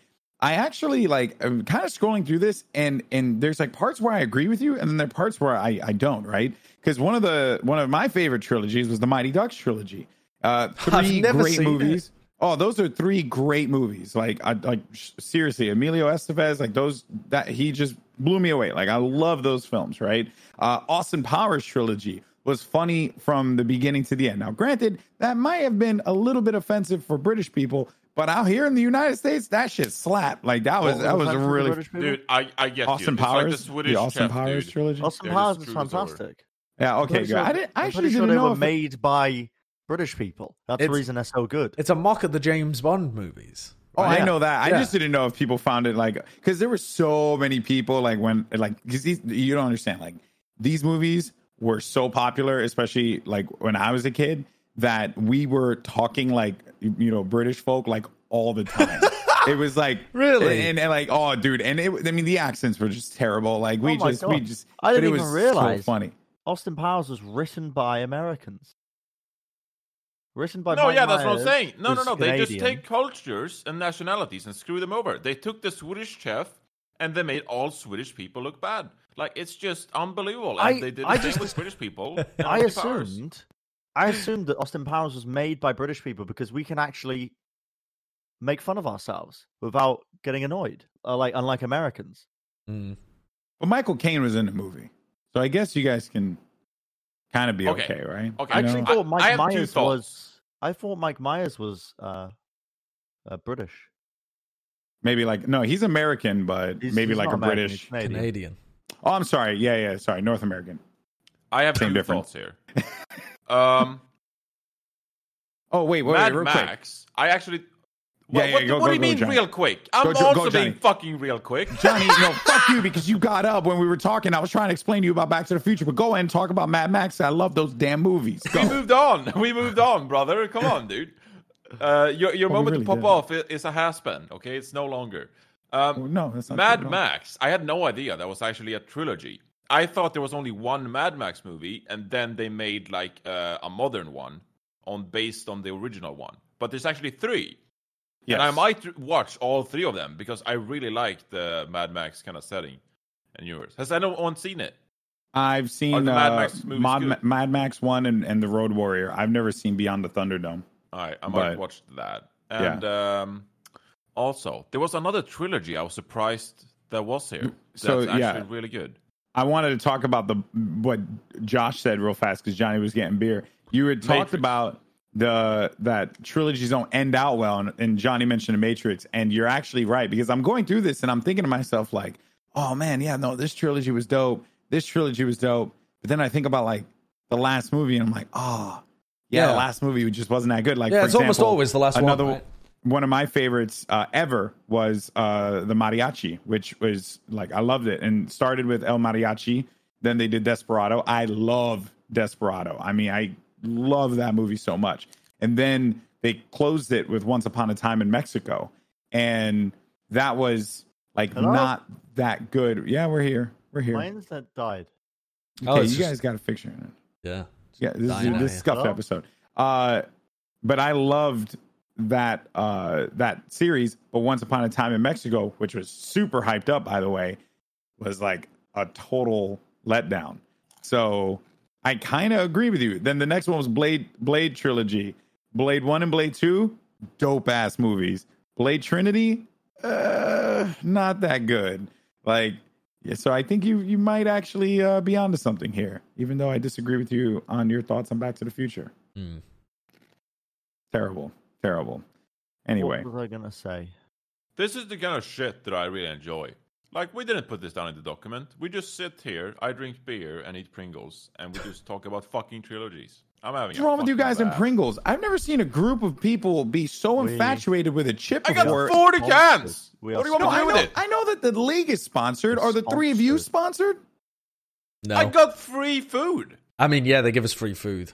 I actually like I'm kind of scrolling through this and and there's like parts where I agree with you and then there are parts where I I don't, right? Because one of the one of my favorite trilogies was the Mighty Ducks trilogy. Uh, three never great seen it. movies. Oh, those are three great movies. Like, I like seriously, Emilio Estevez, like those that he just blew me away. Like, I love those films. Right? Uh, Austin Powers trilogy was funny from the beginning to the end. Now, granted, that might have been a little bit offensive for British people, but out here in the United States, that shit slapped. Like, that was What that was a offensive really British? Dude, I, I get Austin you. It's like Powers, the Swedish the Austin chef, Powers dude. trilogy. Austin They're Powers is screwed us fantastic. Yeah, okay, good. sure- I didn't. I actually pretty sure didn't they know were if it- made by British people. That's the reason they're so good. It's a mock of the James Bond movies. Oh, I know that. I Yeah. just didn't know if people found it like because there were so many people like when like because these you don't understand like these movies were so popular, especially like when I was a kid, that we were talking like you know British folk like all the time. it was like Really? and, and, like oh dude, and it, I mean the accents were just terrible. Like we Oh my just we just I didn't but it even was realize. so funny. Austin Powers was written by Americans. Written by No, Mike yeah, that's what I'm saying. No, no, who's no. They just take cultures and nationalities and screw them over. They took the Swedish chef and they made all Swedish people look bad. Like it's just unbelievable. And I- they did the I same just- with British people. I assumed Powers. Assumed I assumed that Austin Powers was made by British people because we can actually make fun of ourselves without getting annoyed, uh, like unlike Americans. Mm. But Michael Caine was in the movie, so I guess you guys can kind of be Okay. okay, right? Okay. I actually thought Mike have two Myers was. I thought Mike Myers was uh, uh, British. maybe like no, he's American, but He's- maybe he's like a American, British. Canadian. Canadian. Oh, I'm sorry. Yeah, yeah, sorry, North American. I have Same two difference. thoughts here. Um, Oh wait, wait, Mad wait real quick. Max. I actually. Yeah, What, yeah, what, go- what do you go, mean Johnny. real quick? I'm Go, go, also being fucking real quick. Johnny, no, fuck you because you got up when we were talking. I was trying to explain to you about Back to the Future, but go ahead and talk about Mad Max. I love those damn movies. We moved on. We moved on, brother. Come on, dude. Uh, your your Oh, moment really to pop did. off is a has-been. Okay, it's no longer. Um, Oh, no, that's not Mad. Max. I had no idea that was actually a trilogy. I thought there was only one Mad Max movie, and then they made like uh, a modern one on based on the original one. But there's actually three, Yes. and I might watch all three of them because I really like the Mad Max kind of setting and yours. Has anyone seen it? I've seen the Mad uh, Max movies Mad. Mad Max One and, and the Road Warrior. I've never seen Beyond the Thunderdome. All right, I might But- watch that. And um, also, there was another trilogy I was surprised there was here. That's So, actually yeah. really good. I wanted to talk about the what Josh said real fast because Johnny was getting beer. You had talked Matrix. about the that trilogies don't end out well, and, and Johnny mentioned the Matrix, and you're actually right because I'm going through this and I'm thinking to myself like, oh man, yeah, no, this trilogy was dope. This trilogy was dope. But then I think about like the last movie, and I'm like, oh, yeah, Yeah. the last movie just wasn't that good. Like, Yeah, it's almost always the last one, right? One of my favorites uh, ever was uh, the Mariachi, which was like I loved it, and started with El Mariachi. Then they did Desperado. I love Desperado. I mean, I love that movie so much. And then they closed it with Once Upon a Time in Mexico, and that was like Hello? not that good. Yeah, we're here. We're here. My internet died. Oh, Okay, it's you just- guys got to fix your Yeah. yeah, this is this out is here. scuffed Hello? episode. Uh, but I loved that uh that series. But Once Upon a Time in Mexico, which was super hyped up, by the way, was like a total letdown. So I kind of agree with you. Then the next one was Blade Blade trilogy, Blade One and Blade Two, dope ass movies. Blade Trinity, uh, not that good. Like, yeah, so I think you you might actually uh, be onto something here, even though I disagree with you on your thoughts on Back to the Future. Mm. Terrible, terrible. Anyway, what was I gonna say? This is the kind of shit that I really enjoy. Like, we didn't put this down in the document. We just sit here, I drink beer and eat Pringles, and we just talk about fucking trilogies. I'm having what's wrong with you fucking guys and. Pringles? I've never seen a group of people be so We- infatuated with a chip I got 40 cans! What do you want No, me to I do know, with it? I know that the league is sponsored. It's Are the three of you sponsored. sponsored? No. I got free food. I mean, yeah, they give us free food.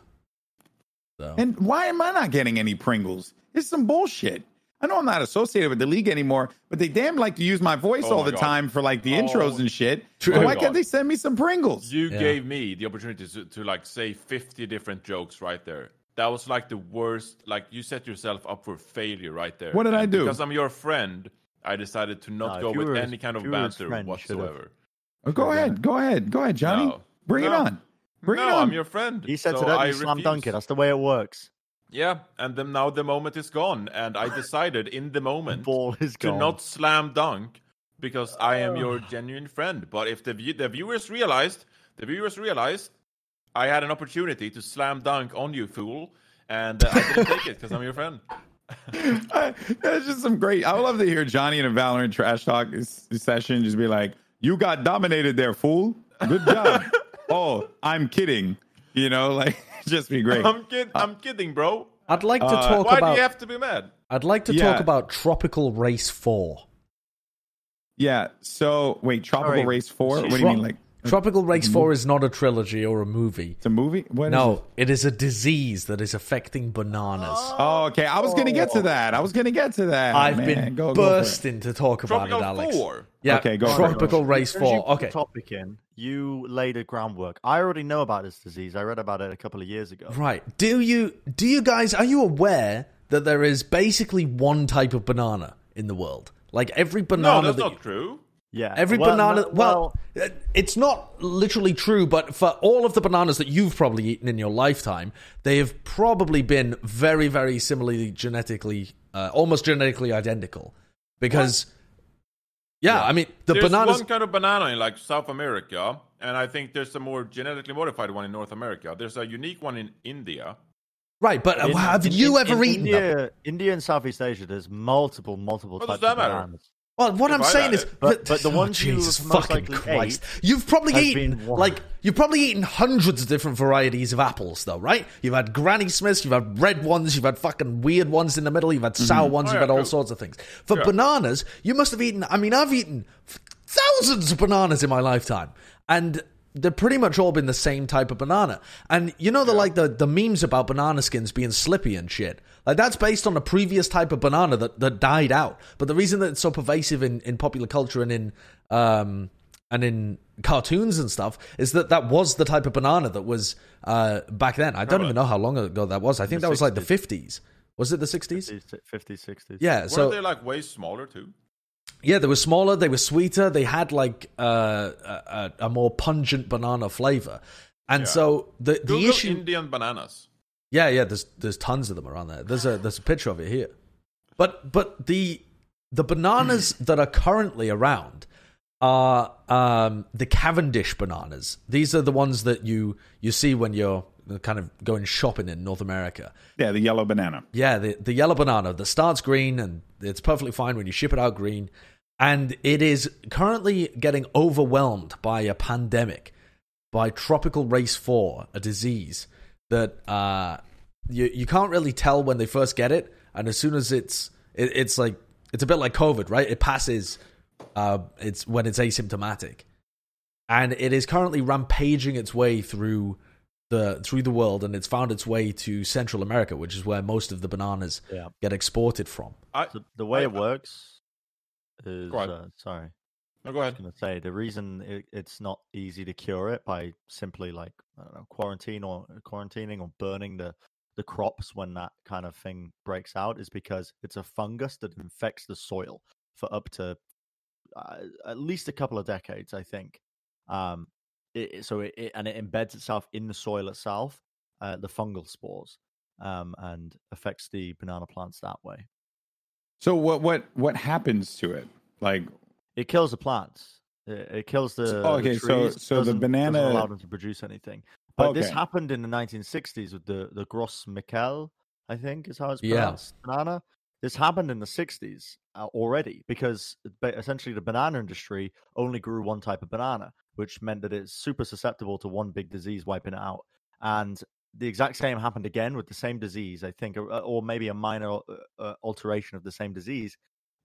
So. And why am I not getting any Pringles? It's some bullshit. I know I'm not associated with the league anymore, but they damn like to use my voice Oh all my the God. time for like the Oh. intros and shit. True. So Oh why God. can't they send me some Pringles? You Yeah. gave me the opportunity to, to like say 50 different jokes right there. That was like the worst. Like you set yourself up for failure right there. What did I do? Because I'm your friend, I decided to not No, go with any kind of you were his banter friend, you should've- whatsoever. Oh, go ahead, go ahead, go ahead, Johnny. No. Bring it on. Bring no. I'm your friend. He said so to that, I you slam refuse. dunk it. That's the way it works. Yeah, and then now the moment is gone, and I decided in the The moment ball is to not slam dunk because I am your genuine friend. But if the view- the viewers realized, the viewers realized, I had an opportunity to slam dunk on you, fool, and uh, I didn't take it because I'm your friend. I- That's just some great. I would love to hear Johnny in a Valorant trash talk s- session just be like, "You got dominated there, fool. Good job." oh, I'm kidding. You know, like just be great. I'm kid- I'm kidding, bro. I'd like to Uh, talk Why about. do you have to be mad? I'd like to Yeah. talk about Tropical Race Four. Yeah. So wait, Tropical Sorry. Race Four. What do you mean, like Tropical Race Four is not a trilogy or a movie. it's a movie? What is No, it? it is a disease that is affecting bananas. Oh, okay. I was gonna get to that. I was gonna get to that. I've man. been go, go bursting to talk about Tropical it, Alex. Four. Yeah, Okay, go for it. Tropical Race As you Four. Okay, the topic in, you laid a groundwork. I already know about this disease. I read about it a couple of years ago. right. Do you do you guys are you aware that there is basically one type of banana in the world? Like every banana. No, banana that's that not true. Yeah, Every Well, banana. no- well, uh, it's not literally true, but for all of the bananas that you've probably eaten in your lifetime, they have probably been very, very similarly genetically, uh, almost genetically identical. Because, yeah, I mean, the there's bananas. one kind of banana in like South America, and I think there's a more genetically modified one in North America. There's a unique one in India. Right, but uh, in- have in- you in- ever in eaten them? India, India and Southeast Asia? There's multiple, multiple What does types that of matter? Well, what I'm saying is, it. But- but the oh, ones you Jesus most fucking Christ, you've probably eaten like you've probably eaten hundreds of different varieties of apples, though, right? You've had Granny Smiths, you've had red ones, you've had fucking weird ones in the middle, you've had sour mm-hmm. ones, Oh, you've yeah, had all cool. sorts of things. For Yeah. bananas, you must have eaten. I mean, I've eaten thousands of bananas in my lifetime, and they're pretty much all been the same type of banana. And you know the like the the memes about banana skins being slippy and shit. Like that's based on a previous type of banana that, that died out. But the reason that it's so pervasive in, in popular culture and in um and in cartoons and stuff is that that was the type of banana that was uh back then. I don't even know how long ago that was. I think that was like the 50s. Was it the 60s? 50s, 60s. Yeah, Were so they like way smaller too? yeah, they were smaller, they were sweeter, they had like uh, a, a, a more pungent banana flavor. And Yeah. so the the Google issue Indian bananas. Yeah, yeah, there's there's tons of them around there. There's a there's a picture of it here. But but the the bananas that are currently around are um the Cavendish bananas. These are the ones that you you see when you're kind of going shopping in North America. Yeah, the yellow banana. Yeah, the the yellow banana that starts green and it's perfectly fine when you ship it out green. And it is currently getting overwhelmed by a pandemic, by tropical race four, a disease that uh, you you can't really tell when they first get it, and as soon as it's it, it's like it's a bit like COVID, right? It passes. Uh, it's when it's asymptomatic, and it is currently rampaging its way through the through the world, and it's found its way to Central America, which is where most of the bananas Yeah. get exported from. I, So the way I- it works is Go uh, sorry. No, go I ahead. was going to say the reason it, it's not easy to cure it by simply like I don't know quarantine or quarantining or burning the the crops when that kind of thing breaks out is because it's a fungus that infects the soil for up to uh, at least a couple of decades, I think. Um, it, it- so it, it and it embeds itself in the soil itself, uh, the fungal spores, um, and affects the banana plants that way. So what what what happens to it? Like It kills the plants. It, it kills the, the okay, so- trees, so the doesn't- doesn't banana- allow them to produce anything. But this happened in the 1960s with the the Gros Michel, I think is how it's Yeah. pronounced. Banana. This happened in the 60s uh, already because essentially the banana industry only grew one type of banana, which meant that it's super susceptible to one big disease wiping it out. And the exact same happened again with the same disease, I think, or, or maybe a minor uh, uh, alteration of the same disease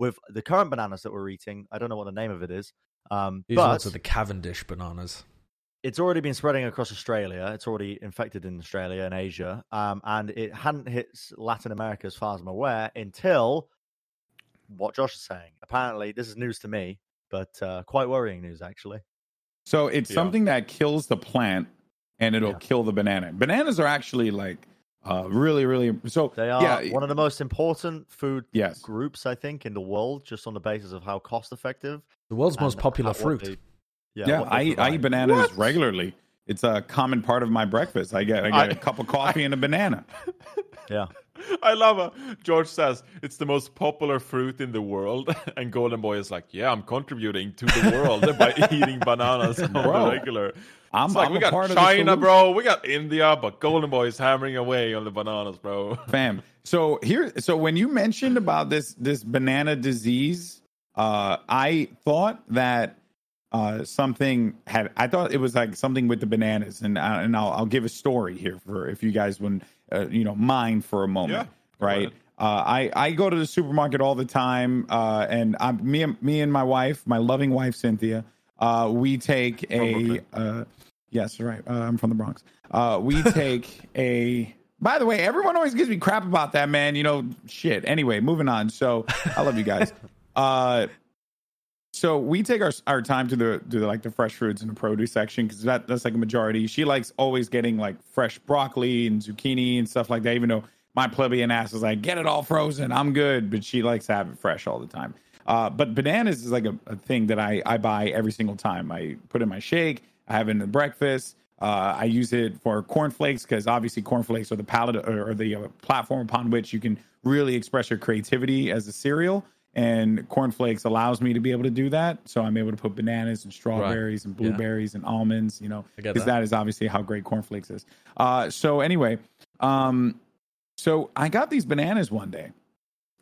with the current bananas that we're eating. I don't know what the name of it is, um, These but ones are the Cavendish bananas. it's already been spreading across Australia. It's already infected in Australia and Asia, um, and it hadn't hit Latin America as far as I'm aware until what Josh is saying. Apparently, this is news to me, but uh, quite worrying news actually. so it's Yeah. something that kills the plant and it'll Yeah. kill the banana. Bananas are actually like uh really really so They are yeah, one of the most important food yes. groups I think in the world, just on the basis of how cost effective. The world's most popular how- fruit. they- Yeah, what they I, I eat bananas What? regularly. It's a common part of my breakfast. I get I get a I- cup of coffee and a banana. Yeah, I love it. George says it's the most popular fruit in the world, and Goldenboy is like, "Yeah, I'm contributing to the world by eating bananas on the regular." I'm, It's like I'm we got China, bro. We got India, but Goldenboy is hammering away on the bananas, bro. fam. So here, so when you mentioned about this this banana disease, uh, I thought that uh, something had. I thought it was like something with the bananas, and uh, and I'll, I'll give a story here for if you guys wouldn't, uh, you know, mind for a moment, Yeah, right? Uh, I I go to the supermarket all the time, uh, and I'm me and me and my wife, my loving wife Cynthia, uh, we take a uh, yes, right. Uh, I'm from the Bronx. Uh, we take a. By the way, everyone always gives me crap about that, man. You know, shit. Anyway, moving on. So I love you guys. Uh, so we take our our time to the to the, like the fresh fruits and the produce section because that that's like a majority. She likes always getting like fresh broccoli and zucchini and stuff like that. Even though my plebeian ass is like, get it all frozen, I'm good, but she likes to have it fresh all the time. Uh, but bananas is like a, a thing that I, I buy every single time. I put in my shake. I have it in the breakfast. Uh, I use it for cornflakes because obviously cornflakes are the palette or, or the uh, platform upon which you can really express your creativity as a cereal. And cornflakes allows me to be able to do that. So I'm able to put bananas and strawberries and Yeah. blueberries and almonds, you know, because that. that is obviously how great cornflakes is. Uh, so anyway, um, so I got these bananas one day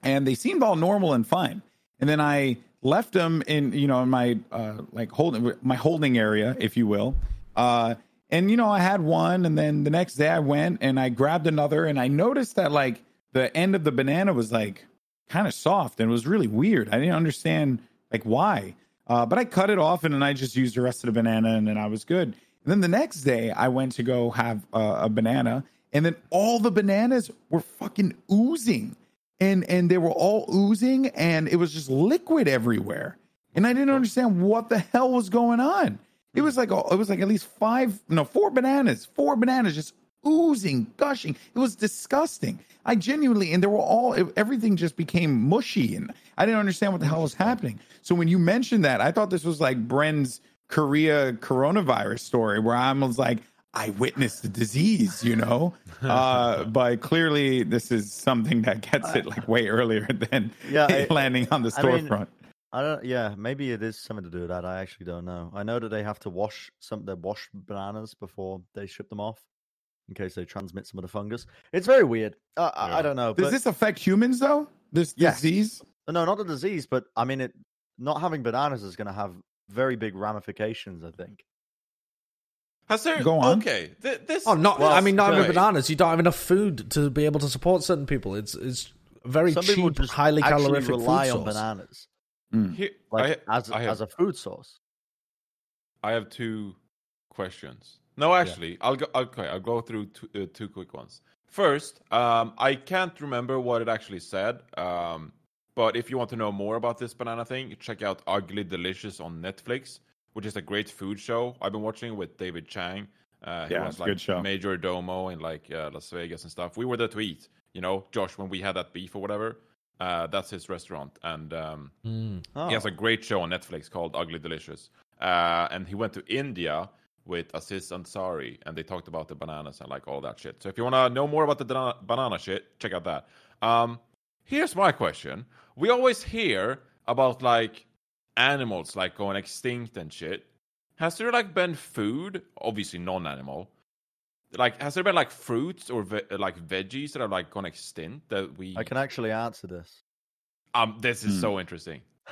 and they seemed all normal and fine. And then I left them in, you know, in my uh, like holding my holding area, if you will. Uh, and you know, I had one, and then the next day I went and I grabbed another, and I noticed that like the end of the banana was like kind of soft and it was really weird. I didn't understand like why. Uh, but I cut it off and then I just used the rest of the banana and then I was good. And then the next day I went to go have uh, a banana and then all the bananas were fucking oozing and and they were all oozing and it was just liquid everywhere. And I didn't understand what the hell was going on. It was like it was like at least five, no, four bananas, four bananas just oozing, gushing. It was disgusting. I genuinely, and they were all, everything just became mushy, and I didn't understand what the hell was happening. So when you mentioned that, I thought this was like Bren's Korea coronavirus story, where I was like, I witnessed the disease, you know. Uh, but clearly, this is something that gets it like way earlier than Yeah, I- landing on the I mean, storefront. I don't. Yeah, maybe it is something to do with that. I actually don't know. I know that they have to wash some. They wash bananas before they ship them off, in case they transmit some of the fungus. It's very weird. Uh, I, I don't know. Does but- this affect humans though? This Yes. disease? No, not the disease, but I mean, it. Not having bananas is going to have very big ramifications. I think. Has there? Go on. Okay, th- this. Oh, not. Well, I mean, not even bananas. You don't have enough food to be able to support certain people. It's it's very Some cheap, just highly actually calorific rely food on source. bananas, Here, like I, as I have, as a food source. I have two questions. No, actually, I'll go. Okay, I'll go through two, uh, two quick ones. First, um, I can't remember what it actually said. Um, but if you want to know more about this banana thing, check out Ugly Delicious on Netflix, which is a great food show. I've been watching with David Chang. Uh, he Yeah, was a like good show. Majordomo in like uh, Las Vegas and stuff. We were there to eat. You know, Josh, when we had that beef or whatever. Uh, that's his restaurant, and um, Mm. Oh. he has a great show on Netflix called Ugly Delicious. Uh, and he went to India with Aziz Ansari, and they talked about the bananas and like all that shit. So if you want to know more about the dana- banana shit, check out that. Um, here's my question: We always hear about like animals like going extinct and shit. Has there like been food, obviously non-animal, like has there been like fruits or ve- like veggies that are like gone extinct that we? I can actually answer this. Um, this is Hmm. so interesting.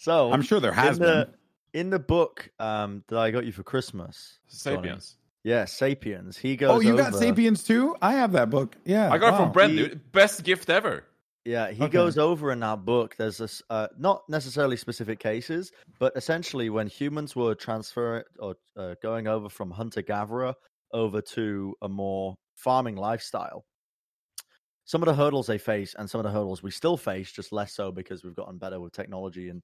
So I'm sure there has in the been. in the book um, that I got you for Christmas, Johnny, Sapiens. Yeah, Sapiens. He goes. Oh, you got Sapiens too? I have that book. Yeah, I got it from Bren, He- dude. Best gift ever. Yeah, he Okay. goes over in that book. There's this, uh, not necessarily specific cases, but essentially when humans were transfer or uh, going over from hunter gatherer over to a more farming lifestyle. Some of the hurdles they face and some of the hurdles we still face, just less so because we've gotten better with technology and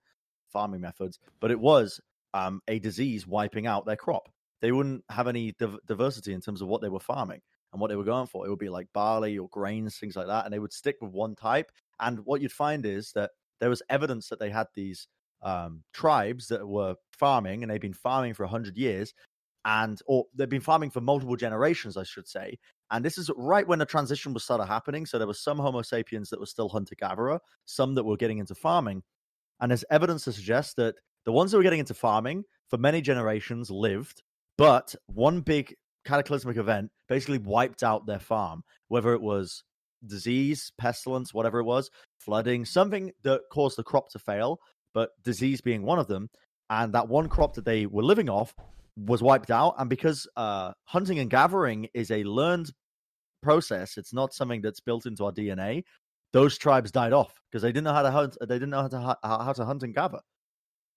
farming methods. But it was um, a disease wiping out their crop. They wouldn't have any div- diversity in terms of what they were farming and what they were going for. It would be like barley or grains, things like that, and they would stick with one type. And what you'd find is that there was evidence that they had these um, tribes that were farming, and they'd been farming for hundred years, and or they've been farming for multiple generations, I should say. And this is right when the transition was started happening. So there were some Homo sapiens that were still hunter gatherer, some that were getting into farming, and there's evidence to suggest that the ones that were getting into farming for many generations lived, but one big cataclysmic event basically wiped out their farm, whether it was disease, pestilence, whatever it was, flooding, something that caused the crop to fail, but disease being one of them. And that one crop that they were living off was wiped out. And because uh, hunting and gathering is a learned process, it's not something that's built into our DNA. Those tribes died off because they didn't know how to hunt. They didn't know how to how to hunt and gather.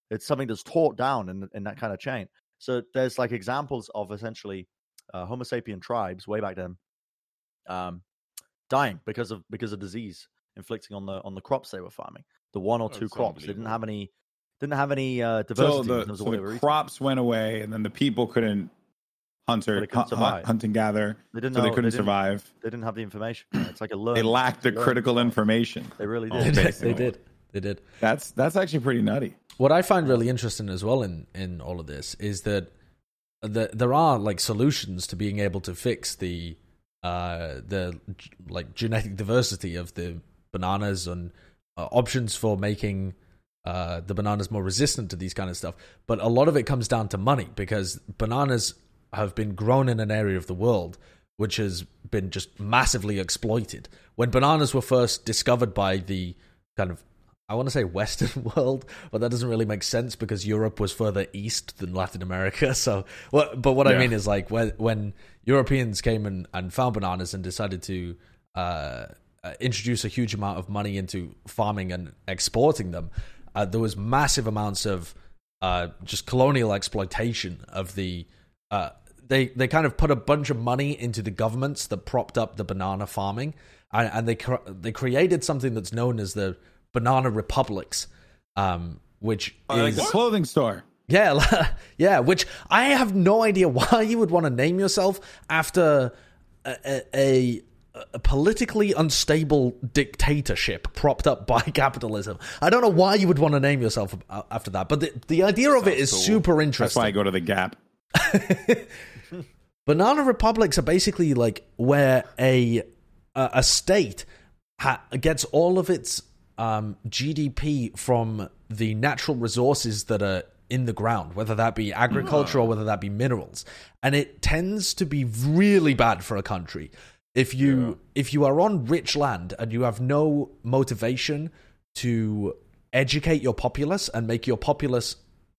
It's something that's taught down in in that kind of chain. So there's like examples of essentially uh, Homo sapien tribes way back then, um, dying because of because of disease inflicting on the on the crops they were farming. The one or Oh, two crops they didn't have any didn't have any uh, So diversity in the, terms so of what they the were eating. crops went away, and then the people couldn't hunter, They couldn't hunt, hunt, hunt and gather, They didn't so know they couldn't didn't- survive. They didn't have the information. It's like a learn. They lacked the learned critical response. information. They really Oh, did. they, did. They did. That's that's actually pretty nutty. What I find really interesting as well in in all of this is that the, there are like solutions to being able to fix the uh the like genetic diversity of the bananas and uh, options for making uh the bananas more resistant to these kind of stuff. But a lot of it comes down to money because bananas have been grown in an area of the world which has been just massively exploited. When bananas were first discovered by the kind of I want to say Western world, but that doesn't really make sense because Europe was further east than Latin America. So, what? But what I mean is like when when Europeans came and, and found bananas and decided to uh, uh, introduce a huge amount of money into farming and exporting them, uh, there was massive amounts of uh, just colonial exploitation of the. Uh, they they kind of put a bunch of money into the governments that propped up the banana farming, and, and they cr- they created something that's known as the banana republics, um, which Like is a clothing store. yeah, yeah. Which I have no idea why you would want to name yourself after a, a, a, a politically unstable dictatorship propped up by capitalism. I don't know why you would want to name yourself after that, but the, the idea of it is super That's interesting. why I go to the Gap. Banana republics are basically like where a a, a state ha- gets all of its um, GDP from the natural resources that are in the ground, whether that be agriculture or whether that be minerals, and it tends to be really bad for a country. If you if you are on rich land and you have no motivation to educate your populace and make your populace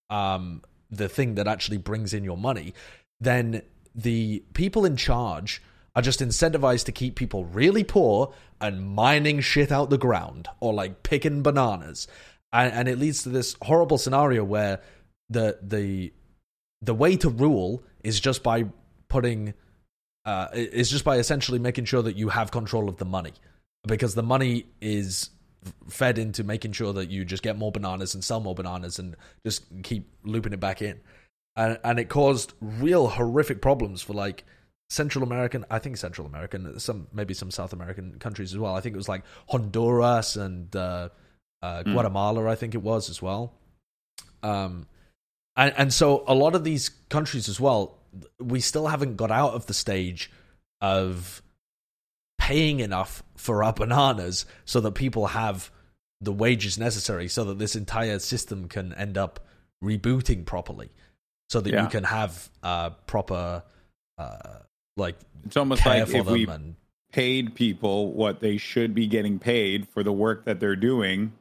um, the thing that actually brings in your money, then the people in charge are just incentivized to keep people really poor and mining shit out the ground or like picking bananas. And, and it leads to this horrible scenario where the the the way to rule is just by putting uh, is just by essentially making sure that you have control of the money because the money is fed into making sure that you just get more bananas and sell more bananas and just keep looping it back in and and it caused real horrific problems for like Central American, I think Central American, some maybe some South American countries as well. I think it was like Honduras and uh, uh, Guatemala, I think it was as well. Um, and and so a lot of these countries as well, we still haven't got out of the stage of paying enough for our bananas so that people have the wages necessary so that this entire system can end up rebooting properly so that Yeah. you can have uh proper uh like It's almost like if we and paid people what they should be getting paid for the work that they're doing,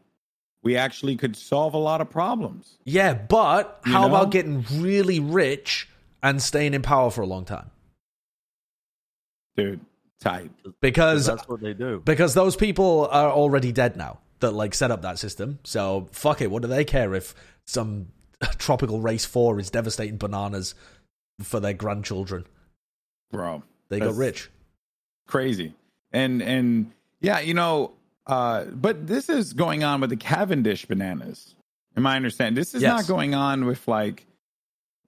we actually could solve a lot of problems. yeah but You how know? about getting really rich and staying in power for a long time Dude, tight. because That's what they do. because those people are already dead now that like set up that system so fuck it what do they care if some tropical race 4 is devastating bananas for their grandchildren Bro. they got rich crazy and and yeah you know uh but this is going on with the cavendish bananas in my understanding this is Yes. not going on with like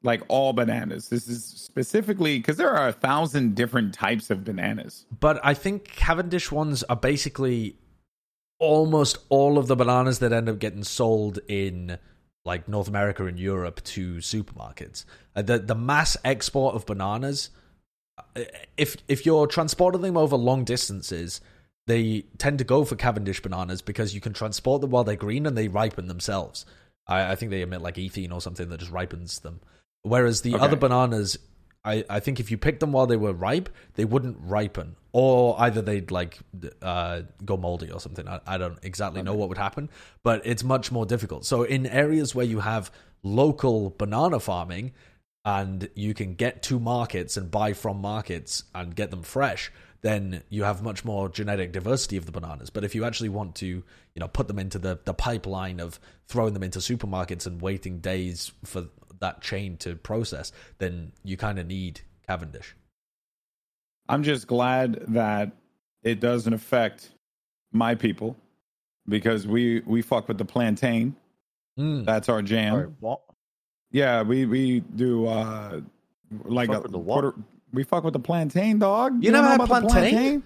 like all bananas this is specifically because there are a thousand different types of bananas but I think Cavendish ones are basically almost all of the bananas that end up getting sold in like North America and Europe to supermarkets. Uh, the the mass export of bananas, if if you're transporting them over long distances, they tend to go for Cavendish bananas because you can transport them while they're green and they ripen themselves. I, I think they emit like ethene or something that just ripens them. Whereas the Okay. other bananas, I, I think if you picked them while they were ripe, they wouldn't ripen, or either they'd like uh, go moldy or something. I, I don't exactly know what would happen, but it's much more difficult. So in areas where you have local banana farming, and you can get to markets and buy from markets and get them fresh, then you have much more genetic diversity of the bananas. But if you actually want to, you know, put them into the, the pipeline of throwing them into supermarkets and waiting days for that chain to process, then you kind of need Cavendish. i'm just glad that it doesn't affect my people because we we fuck with the plantain Mm. that's our jam Sorry, what? Yeah, we we do uh like Fuck a with the what? quarter. We fuck with the plantain, dog. You never know had about the plantain?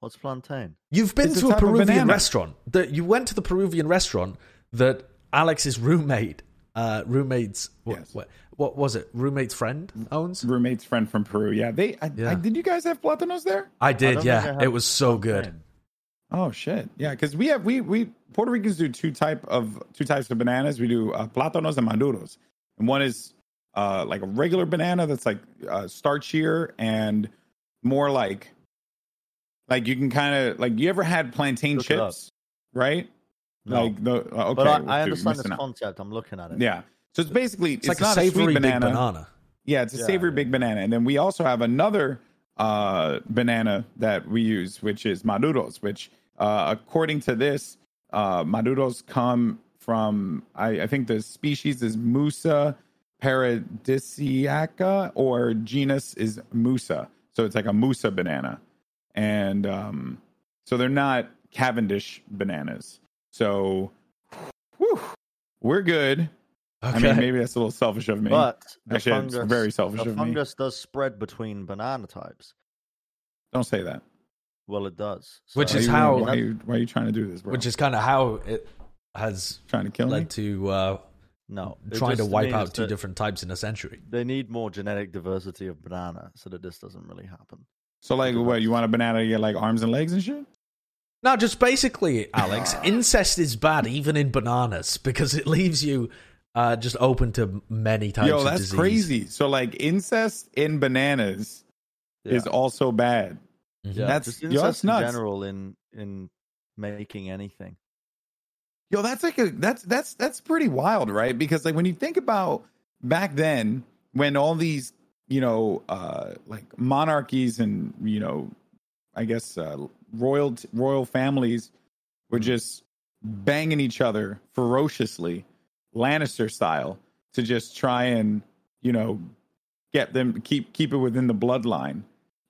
What's plantain? You've been It's to a type Peruvian restaurant. That you went to the Peruvian restaurant that Alex's roommate, uh, roommate's what, Yes. what, what was it? Roommate's friend owns. Roommate's friend from Peru. Yeah, they. I, Yeah. I, did you guys have platanos there? I I did. don't yeah, I it was so good. plantain. Oh shit! Yeah, because we have we we Puerto Ricans do two type of two types of bananas. We do uh, plátanos and maduros, and one is uh, like a regular banana that's like uh, starchier and more like like you can kind of like you ever had plantain Look chips, right? No. Like the uh, okay, but I, dude, understand this concept. I'm looking at it. Yeah, so it's basically It's, like a not savory sweet big banana. banana. Yeah, it's a Yeah, savory yeah. big banana. And then we also have another uh, banana that we use, which is maduros, which, uh, according to this, uh, maduros come from, I, I think the species is Musa paradisiaca or genus is Musa. So it's like a Musa banana. And um, so they're not Cavendish bananas. So whew, we're good. Okay. I mean, maybe that's a little selfish of me. But the Actually, it's very selfish the of me. fungus does spread between banana types. Don't say that. Well, it does. Which is why how- You, why, you, why are you trying to do this, bro? which is kind of how it has trying to kill me. led to uh, no trying to wipe out two different types in a century. They need more genetic diversity of banana so that this doesn't really happen. So, like, what you want a banana to get like arms and legs and shit? No, just basically, Alex, incest is bad even in bananas because it leaves you uh, just open to many types Yo, of that's disease. crazy. So, like, incest in bananas is also bad. Mhm. Yeah, That's- just yo, incest that's in general in in making anything. Yo, that's like a that's that's that's pretty wild, right? Because like when you think about back then, when all these you know uh like monarchies and you know, I guess uh, royal royal families were just banging each other ferociously, Lannister style, to just try and you know get them keep keep it within the bloodline.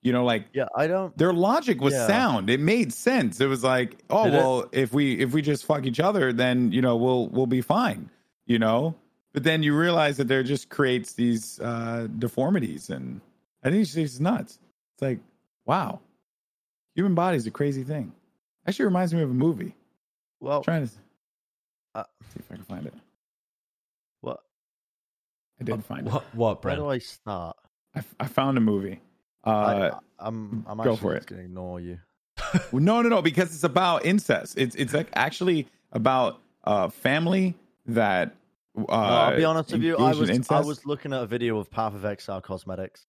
You know, like Yeah, I don't. their logic was Yeah. sound. It made sense. It was like, oh Did it? well, if we if we just fuck each other, then you know we'll we'll be fine. You know, but then you realize that there just creates these uh, deformities, and I think it's just nuts. It's like, wow, human body is a crazy thing. Actually, reminds me of a movie. Well, I'm trying to Uh, see if I can find it. what? I did find it. What, what Where do I start? I, I found a movie. Uh, I, I'm I'm go actually for just it. going to ignore you. Well, no, no, no, because it's about incest. It's it's like actually about uh family that. Uh, No, I'll be honest with you. I engaged in was I was looking at a video of Path of Exile cosmetics.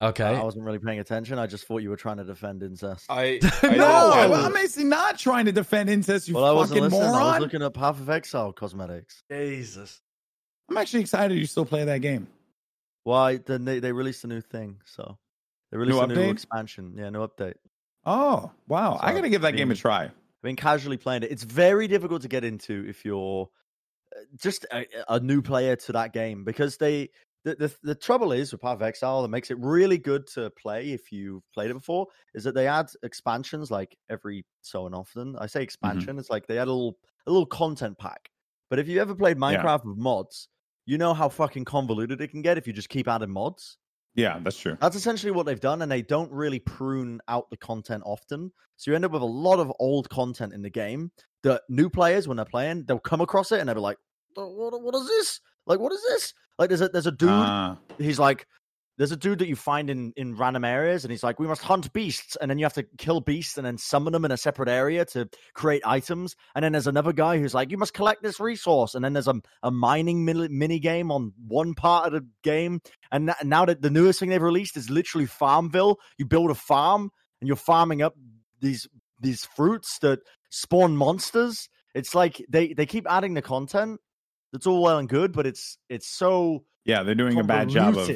Okay. I wasn't really paying attention. I just thought you were trying to defend incest. I, No, I No, I I'm, was- I'm basically not trying to defend incest. You well, I wasn't fucking listening. I was looking at Path of Exile cosmetics. Jesus. I'm actually excited you still play that game. Why? Then they, they released a new thing. So they released New a new expansion. Yeah, no update. Oh wow, I gotta give that I game a try. I've been casually playing it. It's very difficult to get into if you're uh, just a, a new player to that game because they the, the the trouble is with Path of Exile that makes it really good to play if you've played it before is that they add expansions like every so and often. I say expansion, it's like they add a little a little content pack. But if you ever played Minecraft with mods, you know how fucking convoluted it can get if you just keep adding mods. Yeah, that's true. That's essentially what they've done, and they don't really prune out the content often. So you end up with a lot of old content in the game that new players, when they're playing, they'll come across it and they'll be like, "What? What is this? Like, what is this?" Like, there's a there's a dude. Ah, he's like, there's a dude that you find in in random areas, and he's like, "We must hunt beasts," and then you have to kill beasts and then summon them in a separate area to create items. And then there's another guy who's like, "You must collect this resource," and then there's a a mining mini, mini game on one part of the game. And now that the newest thing they've released is literally Farmville. You build a farm and you're farming up these these fruits that spawn monsters. It's like they they keep adding the content. It's all well and good, but it's it's so yeah, they're doing a bad job of.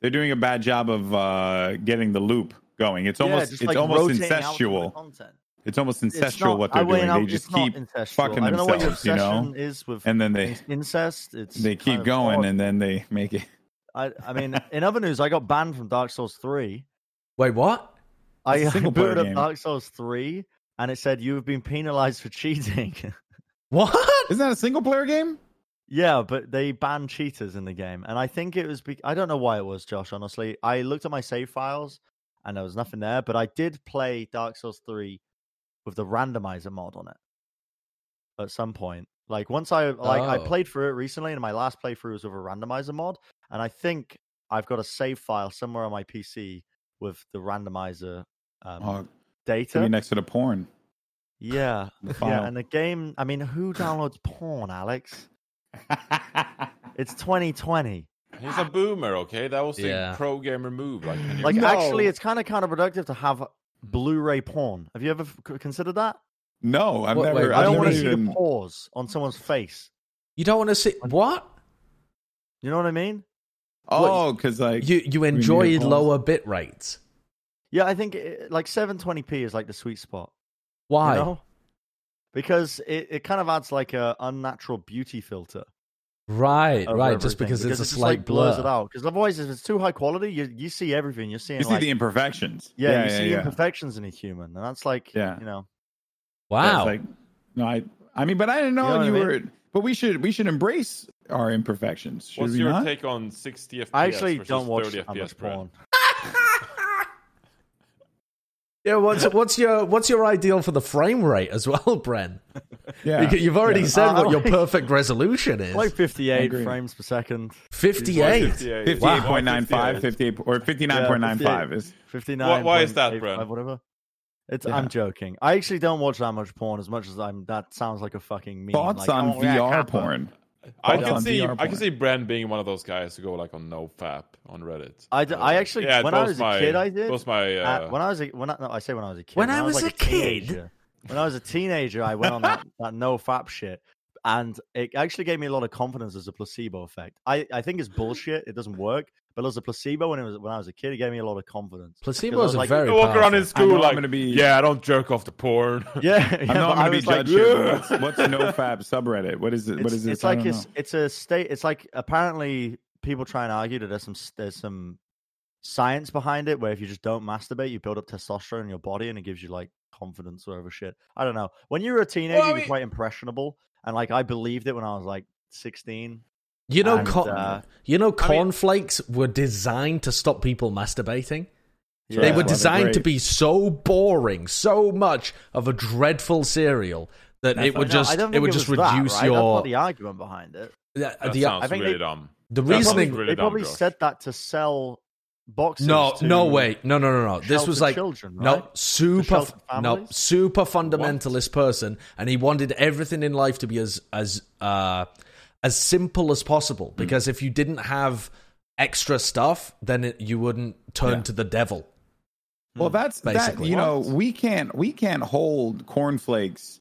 They're doing a bad job of uh getting the loop going. It's almost just it's like almost rotating out some of the incestual. It's almost It's incestual not- what they're mean, doing. I- They just keep incestual. fucking I don't know what your themselves, you know? is with and then they incest. It's they keep going odd. and then they make it I, I mean, in other news, I got banned from Dark Souls three. Wait, what? I, It's a I single player booted up. Dark Souls three, and it said you have been penalized for cheating. What? Isn't that a single player game? Yeah, but they banned cheaters in the game, and I think it was. Be- I don't know why it was, Josh. Honestly, I looked at my save files, and there was nothing there. But I did play Dark Souls three with the randomizer mod on it at some point. Like once I like I Oh. played through it recently, and my last playthrough was with a randomizer mod, and I think I've got a save file somewhere on my PC with the randomizer um, Oh, data. be next to the porn. yeah, The yeah, and the game. I mean, who downloads porn, Alex? It's 2020. He's a boomer, okay? That was the Yeah. pro gamer move. Like, 10 years Like, ago. actually, it's kind of counterproductive to have Blu-ray porn. Have you ever f- considered that? no, I've What- never. wait, I I've don't never want to see even. the pores on someone's face. You don't want to see what? You know what I mean? Oh, because like You you need enjoy a pause. lower bit rates. Yeah, I think it, like 720p is like the sweet spot. Why? You know? Because it, it kind of adds like a unnatural beauty filter. Right, right. Just everything, because, it's a it just, slight like, blurs it out. Because otherwise, if it's too high quality, you you see everything. You're seeing you see like the imperfections. yeah, yeah, you yeah, see yeah. imperfections in a human, and that's like Yeah. you know Wow. like no, I. I mean, but I didn't know You know you, what I were. But we should we should embrace our imperfections. Should What's we your not? take on 60 FPS I actually versus don't watch 30 FPS, much porn. Yeah. What's what's your what's your ideal for the frame rate as well, Bren? Yeah, You- You've already yeah. said Uh, what your perfect resolution is. Like 58 frames per second, Fifty-eight. 58. Fifty-eight Wow. point nine five, 58. fifty-eight or fifty-nine point nine five is. 59. Why- why is that, Brad? Whatever. It's. Yeah. I'm joking. I actually don't watch that much porn as much as I'm. That sounds like a fucking meme. Thoughts like, on oh, VR Kappa. porn? I can see VR I can see Bren being one of those guys to go like on no fap on Reddit. I d- Uh, I actually- yeah, when I blows was a kid, I did. blows my uh, Uh, when I was a, when I, no, I say when I was a kid. When I was like a kid? teenager- when I was a teenager, I went on that, that no fap shit, and it actually gave me a lot of confidence as a placebo effect. I, I think it's bullshit. It doesn't work. But as a placebo, when it was when I was a kid, it gave me a lot of confidence. Placebo Because is like, very I walk around in powerful- I know school I'm gonna be- yeah, I don't jerk off the porn. Yeah, yeah I know but I'm going to be was like, judged here. but "Ugh." What's, what's NoFap subreddit? What is it? What it's, is this? it's I like it's, it's a state. It's like apparently people try and argue that there's some there's some science behind it where if you just don't masturbate, you build up testosterone in your body and it gives you like confidence or whatever shit. I don't know. When you were a teenager, I you were mean- quite impressionable, and like I believed it when I was like 16. You know, And, con- uh, you know, I mean- cornflakes were designed to stop people masturbating. Yeah, they were designed to be so boring, so much of a dreadful cereal that it would No, just I don't it would was just that, reduce right? That's your not the argument behind it. the, That the, sounds I think really they- dumb. the that sounds reasoning. really they probably Josh. said that to sell boxes. No, to no, wait, no, no, no, no. This was like children, right? no super, no super fundamentalist person, and he wanted everything in life to be as as uh as simple as possible. Because if you didn't have extra stuff, then it, you wouldn't turn Yeah. to the devil. Well, that's that. Basically. You know, we can't we can't hold cornflakes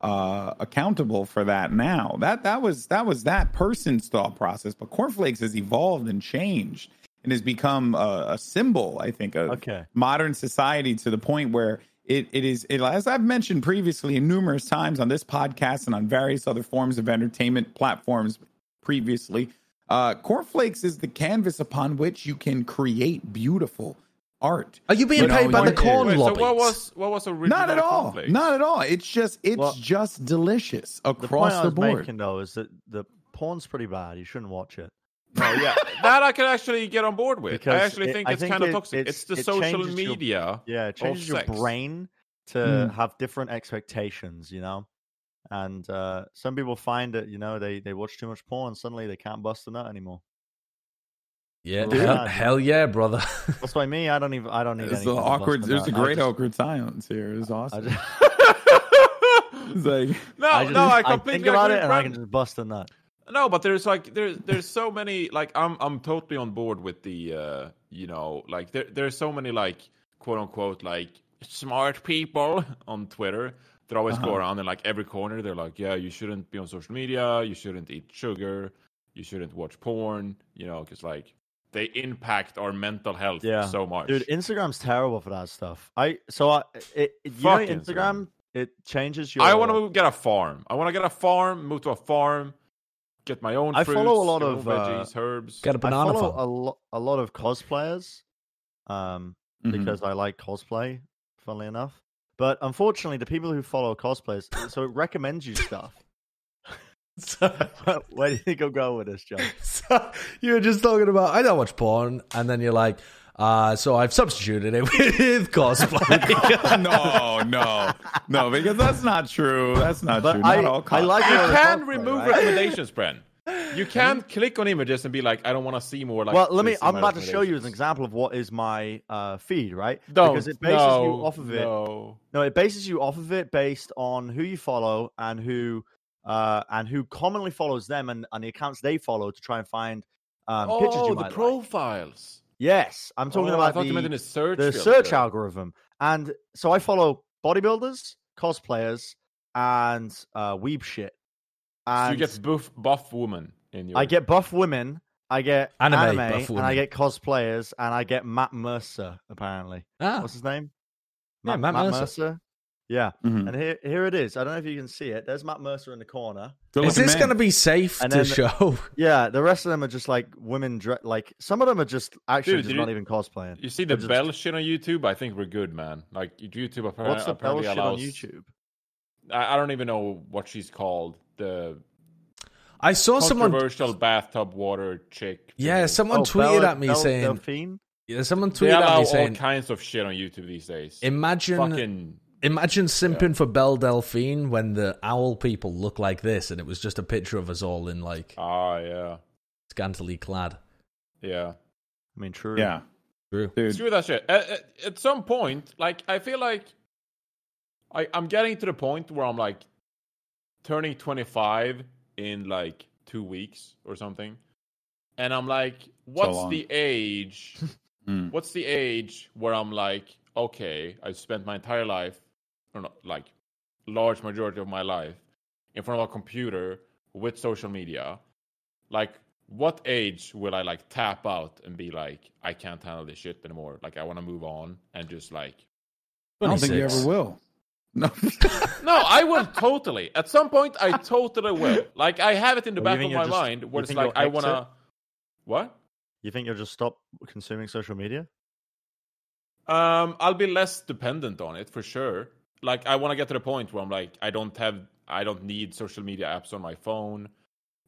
uh, accountable for that now. That that was that was that person's thought process. But cornflakes has evolved and changed and has become a, a symbol. I think of Okay. modern society to the point where it, it is it, as I've mentioned previously and numerous times on this podcast and on various other forms of entertainment platforms previously. Uh, cornflakes is the canvas upon which you can create beautiful art. Are you being You know, paid by the corn Wait, so what was what was originally Not at all. cornflakes? Not at all. It's just it's Well, just delicious The point across I the, was board. making though is that the porn's pretty bad. You shouldn't watch it. No, yeah, that I can actually get on board with. Because I actually it- think it's think kind of toxic. it's- It's the it social changes your- media. Yeah, it changes your sex. brain to Mm. have different expectations, you know. And uh, some people find that you know they they watch too much porn, suddenly they can't bust a nut anymore. yeah, Dude. hell, hell yeah, brother. That's why me. I don't even. I don't need. There's anything the awkward. a There's nut. a I great just- awkward silence here. It's I awesome. just, It's like no, I just, no, I I completely think about it and I can just bust a nut. No, but there's like there's there's so many like I'm I'm totally on board with the uh you know like there there's so many like quote unquote like smart people on Twitter that always go Uh-huh. around in like every corner they're like yeah you shouldn't be on social media you shouldn't eat sugar you shouldn't watch porn you know because like they impact our mental health Yeah. so much Dude, Instagram's terrible for that stuff. I so I it, it- you know Instagram, Instagram. it changes your. I want to get a farm I want to get a farm move to a farm get my own I fruits, follow a lot get my own of, uh, herbs Got a I banana follow a lot a lot of cosplayers, um, Mhm. because I like cosplay. Funnily enough, but unfortunately, the people who follow cosplayers, so it recommends you stuff. So, Where do you think I'm going with this, John? So you were just talking about I don't watch porn, and then you're like, Uh, so I've substituted it with cosplay. no, no, no, because that's not true. That's not But true. I- not all I like You can cosplay, remove right? recommendations, Bren. You can click on images and be like, I don't want to see more. Like, well, let me. I'm about to show you an example of what is my uh, feed, right? Don't. because it bases no, you off of it. No. No, it bases you off of it based on who you follow and who uh and who commonly follows them and, and the accounts they follow to try and find um pictures oh, you the might like. Yes, I'm talking Oh, I about meant the, search. the filter. search algorithm. And so I follow bodybuilders, cosplayers, and uh weeb shit. So you get buff, buff woman in your. I get buff women, I get Anime anime, and I get cosplayers, and I get Matt Mercer, apparently. ah, What's his name? Yeah, Matt Mercer. Yeah. Mhm. And here, here it is. I don't know if you can see it. There's Matt Mercer in the corner. Good is this going to be safe And to then- show? Yeah, the rest of them are just like women. Dre- like some of them are just actually Dude, just not you- even cosplaying. You see They're the just- bell shit on YouTube? I think we're good, man. Like YouTube apparently, What's the bell apparently shit on YouTube? I, I don't even know what she's called. The I saw someone. controversial bathtub water chick. Yeah, thingy. someone Oh, tweeted Bella- at me Belle saying. Delphine? Yeah, someone They tweeted allow at me saying all saying. kinds of shit on YouTube these days. Imagine, Fucking imagine simping for Belle Delphine when the OWL people look like this, and it was just a picture of us all in like ah, yeah, scantily clad. yeah. I mean, true. Yeah, True. dude. Screw that shit. At, at, at some point, like I feel like I I'm getting to the point where I'm like turning 25 in like two weeks or something, and I'm like, what's long. the age? Mm. What's the age where I'm like, okay, I've spent my entire life, or not, like large majority of my life, in front of a computer with social media. Like, what age will I like tap out and be like, I can't handle this shit anymore? Like, I want to move on and just like, I don't think you ever will. No. no, I will totally. At some point, I totally will. Like, I have it in the Well, back of my you'll just- mind you where it's think like, I want to. What? You think you'll just stop consuming social media? Um, I'll be less dependent on it for sure. Like I want to get to the point where I'm like, I don't have, I don't need social media apps on my phone,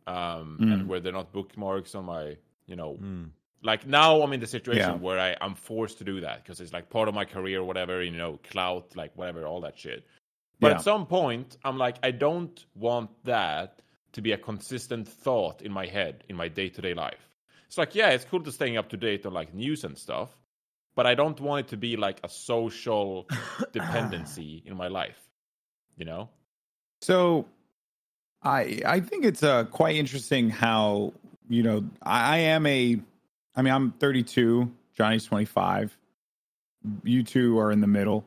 um, Mm. and where they're not bookmarks on my, you know, Hmm. like now I'm in the situation Yeah. where I I'm forced to do that because it's like part of my career, whatever, you know, clout, like whatever, all that shit. But Yeah. at some point, I'm like, I don't want that to be a consistent thought in my head in my day to day life. It's like, yeah, it's cool to staying up to date on like news and stuff, but I don't want it to be like a social dependency in my life. You know? So, I I think it's uh, quite interesting how you know I, I am a, I mean I'm 32, Johnny's 25. You two are in the middle,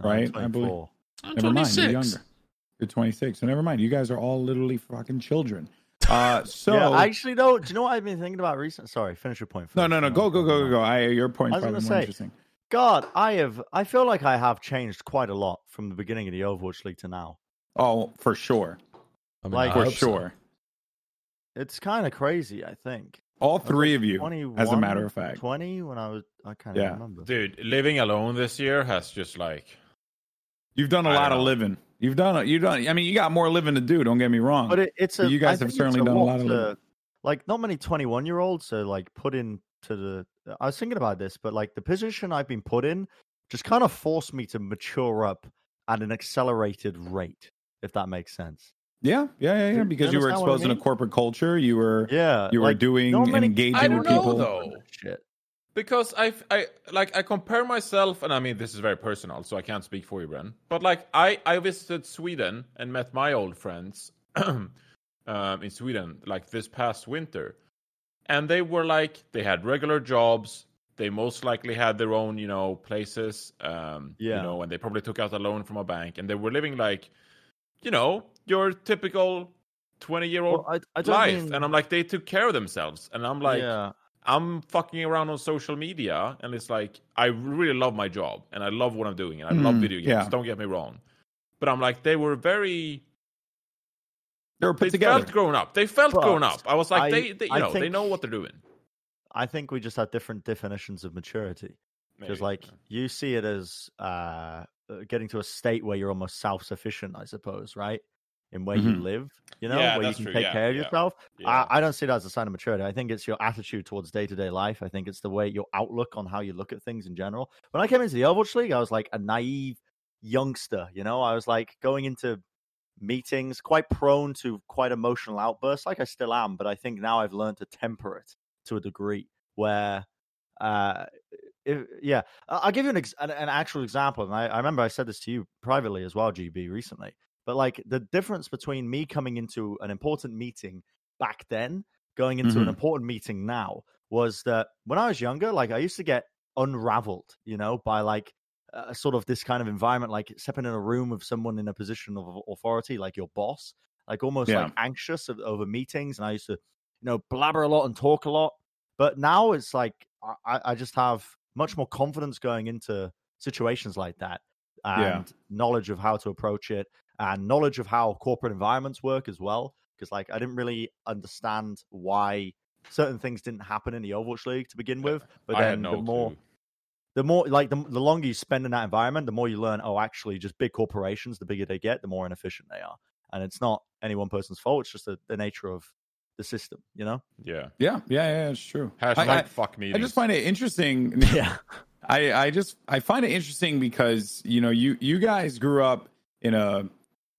I'm Right, I believe- 24. I'm Never mind, you're 26. younger. You're 26, so never mind. You guys are all literally fucking children. Uh, so yeah, actually, no. Do you know what I've been thinking about recently? Sorry, finish your point. no, first, no, no. and Go, go, go go, go, go. I, your point I was gonna say, interesting. God, I have. I feel like I have changed quite a lot from the beginning of the Overwatch League to now. Oh, for sure, I mean, Like- I for hope so. sure. It's kind of crazy. I think. All three like of you, as a matter of fact. twenty when I was. I can't Yeah. remember. Dude, living alone this year has just like You've done a I lot don't of know. living. You've done. It. You've done. I mean, you got more living to do. Don't get me wrong. But it, it's a. You guys have certainly it's done a lot of to- living. Like not many twenty-one-year-olds are like put into the. I was thinking about this, but like the position I've been put in just kind of forced me to mature up at an accelerated rate. If that makes sense. yeah, yeah, yeah, yeah. Because you were understand what I exposed in a corporate culture. You were. Yeah, You were like, doing and many- engaging I with don't know, people. though. Shit. Because I, I like I compare myself, and I mean this is very personal, so I can't speak for you, Bren. But like I, I visited Sweden and met my old friends um, in Sweden like this past winter, and they were like they had regular jobs. They most likely had their own, you know, places. Um, Yeah. You know, and they probably took out a loan from a bank, and they were living like, you know, your typical twenty-year-old Well, I, I don't life. mean, And I'm like, they took care of themselves, and I'm like. yeah, I'm fucking around on social media and it's like I really love my job and I love what I'm doing and I love Mm, video games. yeah. Don't get me wrong. But I'm like they were very They were put they together. felt grown up. They felt But grown up. I was like I- they, they you I know, they know what they're doing. I think we just have different definitions of maturity. Because like you see it as uh, getting to a state where you're almost self-sufficient, I suppose, right? In where you Mhm. live. You know, Yeah, where you can true. take Yeah, care of yeah. yourself. I, I don't see that as a sign of maturity. I think it's your attitude towards day to day life. I think it's the way your outlook on how you look at things in general. When I came into the Overwatch League, I was like a naive youngster. You know, I was like going into meetings quite prone to quite emotional outbursts, like I still am. But I think now I've learned to temper it to a degree where, uh, if, yeah, I'll give you an, ex- an an actual example. And I, I remember I said this to you privately as well, GB, recently. But like the difference between me coming into an important meeting back then, going into an Mhm. important meeting now, was that when I was younger, like I used to get unraveled, you know, by like uh, sort of this kind of environment, like stepping in a room with someone in a position of authority, like your boss, like almost Yeah. like anxious of, over meetings. And I used to, you know, blabber a lot and talk a lot. But now it's like I, I just have much more confidence going into situations like that and Yeah. knowledge of how to approach it and knowledge of how corporate environments work as well. Because like I didn't really understand why certain things didn't happen in the Overwatch League to begin with. But I then no the more the more like the, the longer you spend in that environment, the more you learn. Oh, actually, just big corporations, the bigger they get, the more inefficient they are, and it's not any one person's fault. It's just the, the nature of the system, you know. Yeah. Yeah, yeah, yeah, it's true. Hashtag I, I, fuck me. I just find it interesting. Yeah, I, I just I find it interesting because you know you you guys grew up in a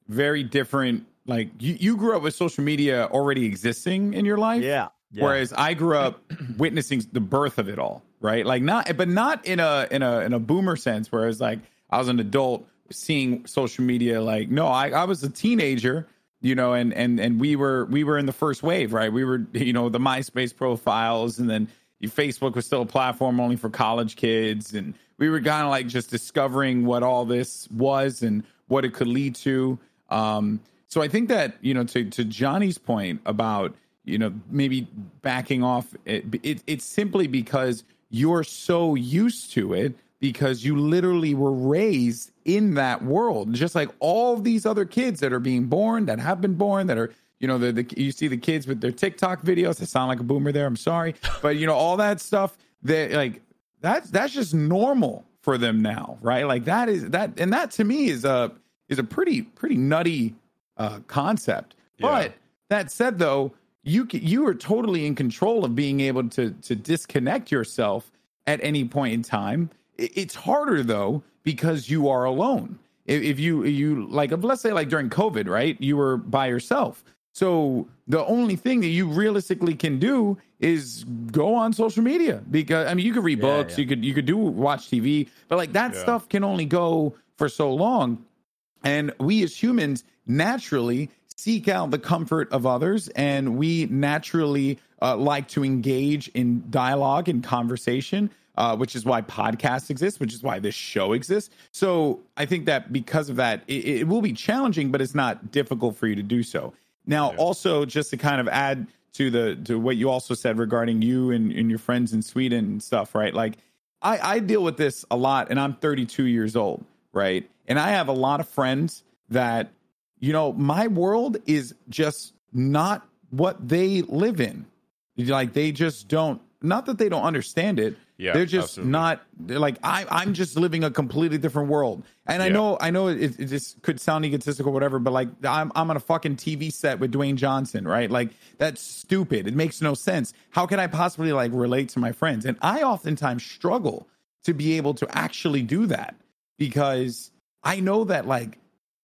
very different like you, you grew up with social media already existing in your life. yeah. yeah. Whereas I grew up witnessing the birth of it all, right? Like not, but not in a in a in a boomer sense. Whereas like I was an adult seeing social media. Like no, I, I was a teenager, you know, and and and we were we were in the first wave, right? We were you know the MySpace profiles, and then Facebook was still a platform only for college kids, and we were kind of like just discovering what all this was and what it could lead to. Um, so I think that you know to to Johnny's point about you know maybe backing off it, it it's simply because you're so used to it because you literally were raised in that world just like all these other kids that are being born that have been born that are you know the, the you see the kids with their TikTok videos I sound like a boomer there I'm sorry but you know all that stuff that like that's that's just normal for them now right? Like that is that and that to me is a is a pretty pretty nutty uh concept Yeah. but that said though you ca- you are totally in control of being able to to disconnect yourself at any point in time it's harder though because you are alone if, if you you like let's say like during covid right you were by yourself so the only thing that you realistically can do is go on social media because I mean you could read Yeah, books, yeah. you could you could do watch TV, but like that Yeah. stuff can only go for so long. And we as humans naturally seek out the comfort of others, and we naturally uh, like to engage in dialogue and conversation, uh, which is why podcasts exist, which is why this show exists. So I think that because of that, it, it will be challenging, but it's not difficult for you to do so. Now, also, just to kind of add to the to what you also said regarding you and, and your friends in Sweden and stuff, right? Like I, I deal with this a lot, and I'm 32 years old, right? And I have a lot of friends that, you know, my world is just not what they live in. Like they just don't. Not that they don't understand it. Yeah, they're just absolutely. not. They're like I, I'm just living a completely different world. And I Yeah. know, I know, it, it just could sound egotistical, or whatever. But like, I'm I'm on a fucking TV set with Dwayne Johnson, right? Like that's stupid. It makes no sense. How can I possibly like relate to my friends? And I oftentimes struggle to be able to actually do that because I know that like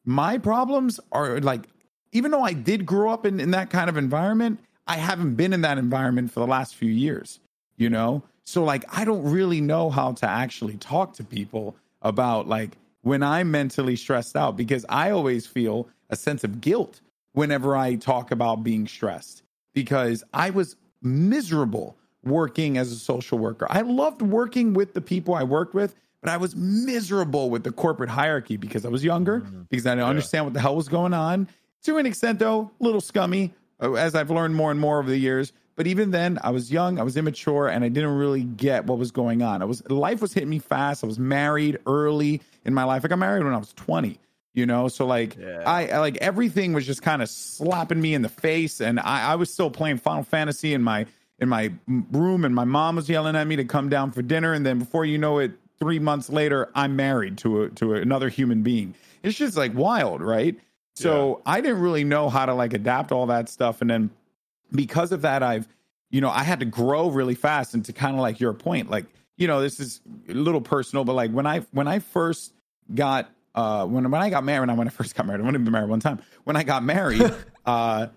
my problems are like even though I did grow up in, in that kind of environment, I haven't been in that environment for the last few years, you know? So like I don't really know how to actually talk to people about like when I'm mentally stressed out because I always feel a sense of guilt whenever I talk about being stressed because I was miserable working as a social worker. I loved working with the people I worked with, but I was miserable with the corporate hierarchy because I was younger, because I didn't understand what the hell was going on. To an extent, though, a little scummy, uh, as I've learned more and more over the years. But even then, I was young, I was immature, and I didn't really get what was going on. I was life was hitting me fast. I was married early in my life. I got married when I was twenty. You know, so like I, I like everything was just kind of slapping me in the face, and I, I was still playing Final Fantasy in my in my room, and my mom was yelling at me to come down for dinner, and then before you know it, three months later, I'm married to a to another human being. It's just like wild, right? So I didn't really know how to like adapt all that stuff. And then because of that, I've, you know, I had to grow really fast and to kind of like your point, like, you know, this is a little personal, but like when I when I first got uh when when I got married, not when I first got married, I've only been married one time. When I got married, uh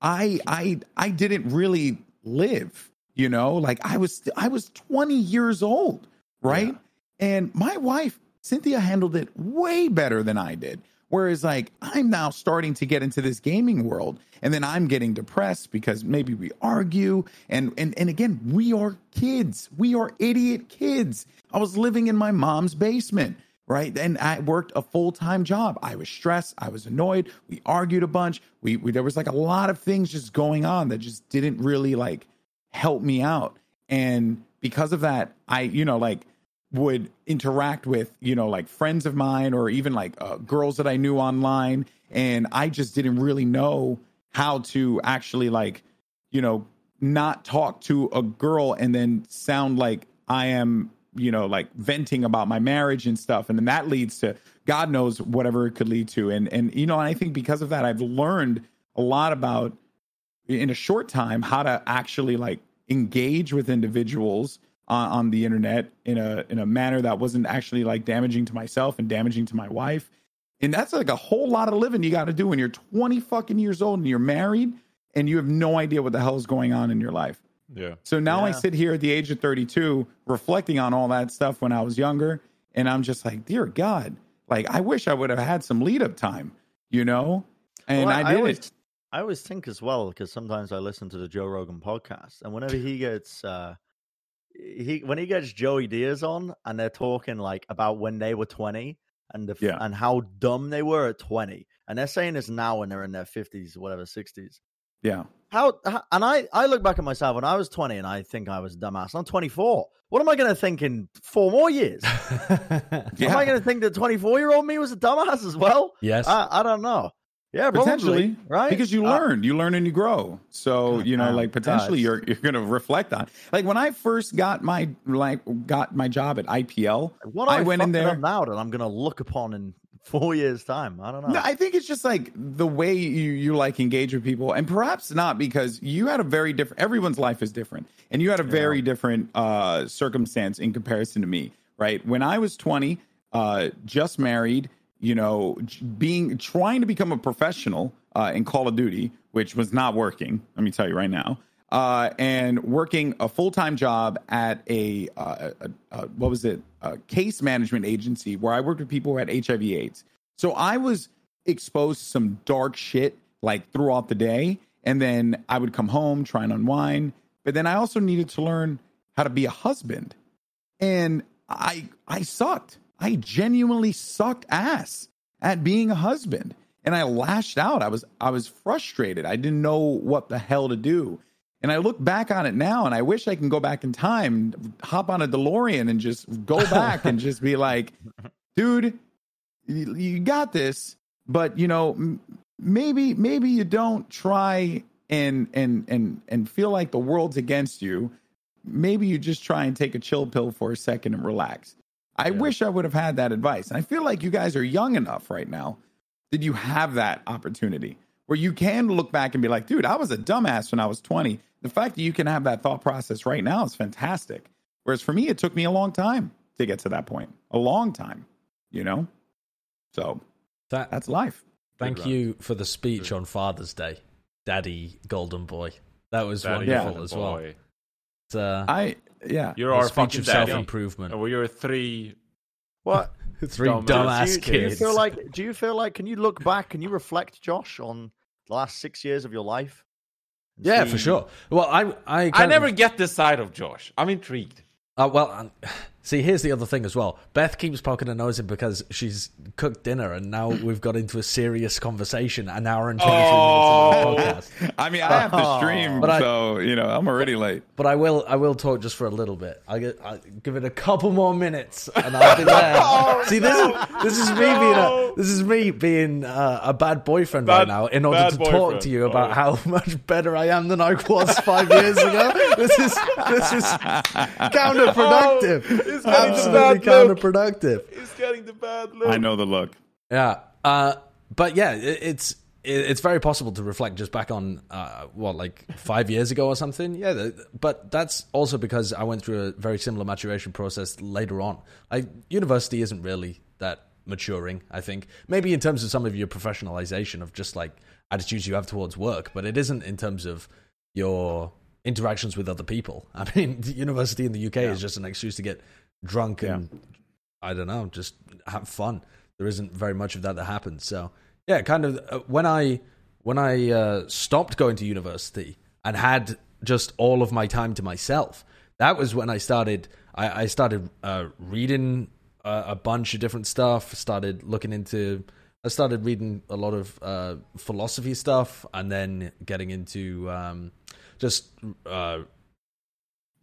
I I I didn't really live, you know, like I was I was 20 years old, right? And my wife, Cynthia, handled it way better than I did. Whereas, like, I'm now starting to get into this gaming world, and then I'm getting depressed because maybe we argue. And and and again, we are kids. We are idiot kids. I was living in my mom's basement, right? And I worked a full time job. I was stressed. I was annoyed. We argued a bunch. We, we there was like a lot of things just going on that just didn't really like help me out. And because of that, I you know like would interact with you know like friends of mine or even like uh, girls that I knew online, and I just didn't really know how to actually like you know not talk to a girl and then sound like I am you know like venting about my marriage and stuff, and then that leads to God knows whatever it could lead to, and and you know I think because of that I've learned a lot about in a short time how to actually like engage with individuals on, on the internet in a in a manner that wasn't actually like damaging to myself and damaging to my wife. And that's like a whole lot of living you got to do when you're 20 fucking years old and you're married and you have no idea what the hell is going on in your life. Yeah. So now I sit here at the age of 32 reflecting on all that stuff when I was younger and I'm just like, dear God, like I wish I would have had some lead up time, you know? And Well, I did always, it. I always think as well because sometimes I listen to the Joe Rogan podcast, and whenever he gets uh, he when he gets Joey Diaz on, and they're talking like about when they were twenty and the, Yeah. and how dumb they were at twenty, and they're saying this now when they're in their fifties, whatever sixties. Yeah. How, how and I I look back at myself when I was twenty, and I think I was a dumbass. I'm twenty four. What am I going to think in four more years? Yeah. Am I going to think that twenty four year old me was a dumbass as well? yes. I, I don't know. Yeah, potentially probably, right? because you Uh, learn you learn and you grow so you know like potentially God. you're you're gonna reflect on like when i first got my like got my job at IPL What I I went in there- up now that I'm going to look upon in four years' time. I don't know. no, i think it's just like the way you you like engage with people and perhaps not because you had a very different everyone's life is different and you had a very different uh circumstance in comparison to me right when i was 20 uh just married you know being trying to become a professional uh in call of duty which was not working let me tell you right now uh, and working a full time job at a, uh, a, a what was it a case management agency where I worked with people who had HIV/AIDS. So I was exposed to some dark shit like throughout the day, and then I would come home try and unwind. But then I also needed to learn how to be a husband, and I I sucked. I genuinely sucked ass at being a husband and I lashed out. I was I was frustrated. I didn't know what the hell to do. And I look back on it now and I wish I can go back in time, hop on a DeLorean and just go back and just be like, dude, you, you got this, but you know, m- maybe maybe you don't try and and and and feel like the world's against you. Maybe you just try and take a chill pill for a second and relax. I wish I would have had that advice. And I feel like you guys are young enough right now that you have that opportunity where you can look back and be like, dude, I was a dumbass when I was 20. The fact that you can have that thought process right now is fantastic. Whereas for me, it took me a long time to get to that point, a long time, you know? So That, that's life. thank you for the speech on Father's Day, Daddy Goldenboy. That was Daddy wonderful golden as well. boy. Uh, I, yeah. You're our speech fucking of self improvement. And you're three. What? Three Dumbass. dumbass do, you, do you kids. feel like? Do you feel like? Can you look back? Can you reflect, Josh, on the last six years of your life? yeah, see- for sure. Well, I I, I never get this side of Josh. I'm intrigued. Uh, well, um, see, here's the other thing as well. Beth keeps poking her nose in because she's cooked dinner, and now we've got into a serious conversation, an hour and 23 Oh. minutes into the podcast. I mean, I have to stream, But I- so, you know, I'm already late. But I will, I will talk just for a little bit. I'll, get, I'll give it a couple more minutes, and I'll be there. see, this is this is me being a this is me being uh, a bad boyfriend right now in order bad to talk to you about Oh. how much better I am than I was five years ago. This is this is counterproductive. It's getting the Absolutely bad look. counterproductive. He's getting the bad look. I know the look. Yeah. Uh, but yeah, it, it's it, it's very possible to reflect just back on uh, what like five years ago or something. Yeah, th- but that's also because I went through a very similar maturation process later on. Like university isn't really that maturing. I think maybe in terms of some of your professionalization of just like attitudes you have towards work, but it isn't in terms of your interactions with other people. I mean, university in the UK is just an excuse to get drunk and I don't know, just have fun. There isn't very much of that that happens. So yeah, kind of uh, when I when I uh, stopped going to university and had just all of my time to myself, that was when I started. I, I started uh, reading a, a bunch of different stuff. Started looking into. I started reading a lot of uh, philosophy stuff, and then getting into um, just uh,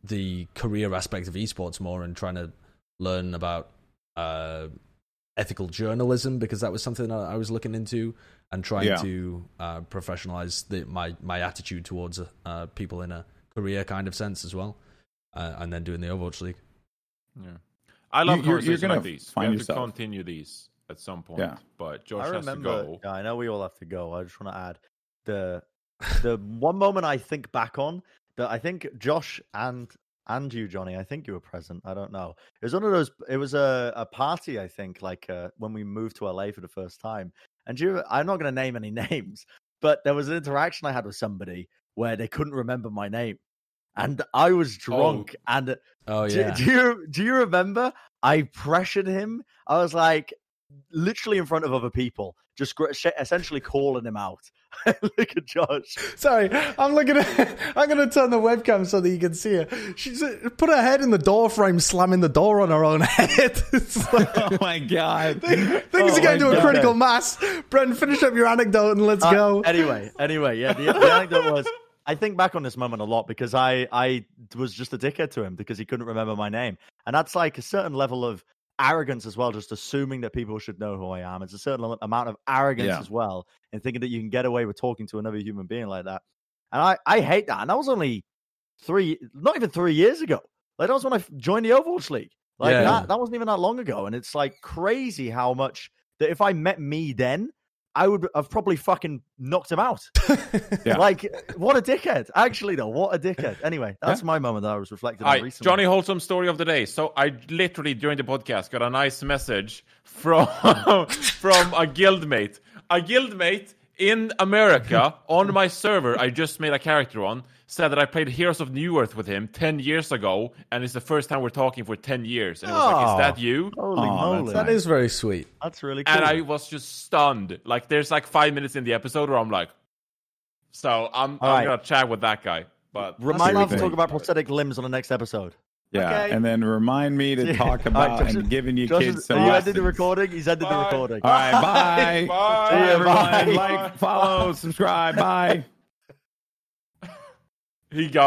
the career aspect of esports more, and trying to learn about uh, ethical journalism because that was something that I was looking into and trying Yeah. to uh, professionalize the, my my attitude towards uh, people in a career kind of sense as well, uh, and then doing the Overwatch League. Yeah. I love You- you're- you're gonna like these. find we have yourself. to continue these at some point. Yeah. But Josh I has to go. Yeah, I know we all have to go. I just want to add the the one moment I think back on that I think Josh and and you, Johnny, I think you were present. I don't know. It was one of those. It was a a party. I think like uh, when we moved to LA for the first time. And you, I'm not going to name any names, but there was an interaction I had with somebody where they couldn't remember my name, and I was drunk. And Oh do, yeah, do you do you remember? I pressured him. I was like, literally in front of other people, just gr- essentially calling him out. Look at Josh. Sorry, I'm looking at. I'm going to turn the webcam so that you can see her. She's uh, put her head in the door frame, slamming the door on her own head. Like- Oh my god! Things Oh are getting my to a critical mass. Brendan, finish up your anecdote and let's Uh, go. Anyway, anyway, yeah. The, the anecdote was. I think back on this moment a lot because I I was just a dickhead to him because he couldn't remember my name, and that's like a certain level of arrogance as well. Just assuming that people should know who I am. It's a certain amount of arrogance Yeah. as well, and thinking that you can get away with talking to another human being like that. And I I hate that. And that was only three, not even three years ago. Like that was when I joined the Overwatch League. Like Yeah. that that wasn't even that long ago, and it's like crazy how much that if I met me then. I would have probably fucking knocked him out. Yeah. Like, what a dickhead. Actually, though, what a dickhead. Anyway, that's my moment that I was reflecting on recently. Johnny Wholesome story of the day. So I literally during the podcast got a nice message from from a guildmate. A guildmate in America on my server I just made a character on said that I played Heroes of Newerth with him 10 years ago and it's the first time we're talking for 10 years and it was like is Oh. that you? Holy oh, Aw, moly. that's that is very sweet. That's really cool. And I was just stunned. Like there's like 5 minutes in the episode where I'm like so I'm All I'm right. going to chat with that guy. But Remind me to talk about prosthetic limbs on the next episode. Yeah, Okay. and then remind me to talk All right, about Josh- and giving you Josh kids is- some you lessons. ended the recording. He's ended the recording. All right, bye. Bye. Bye, everyone. Bye. Like, follow, subscribe. Bye. He got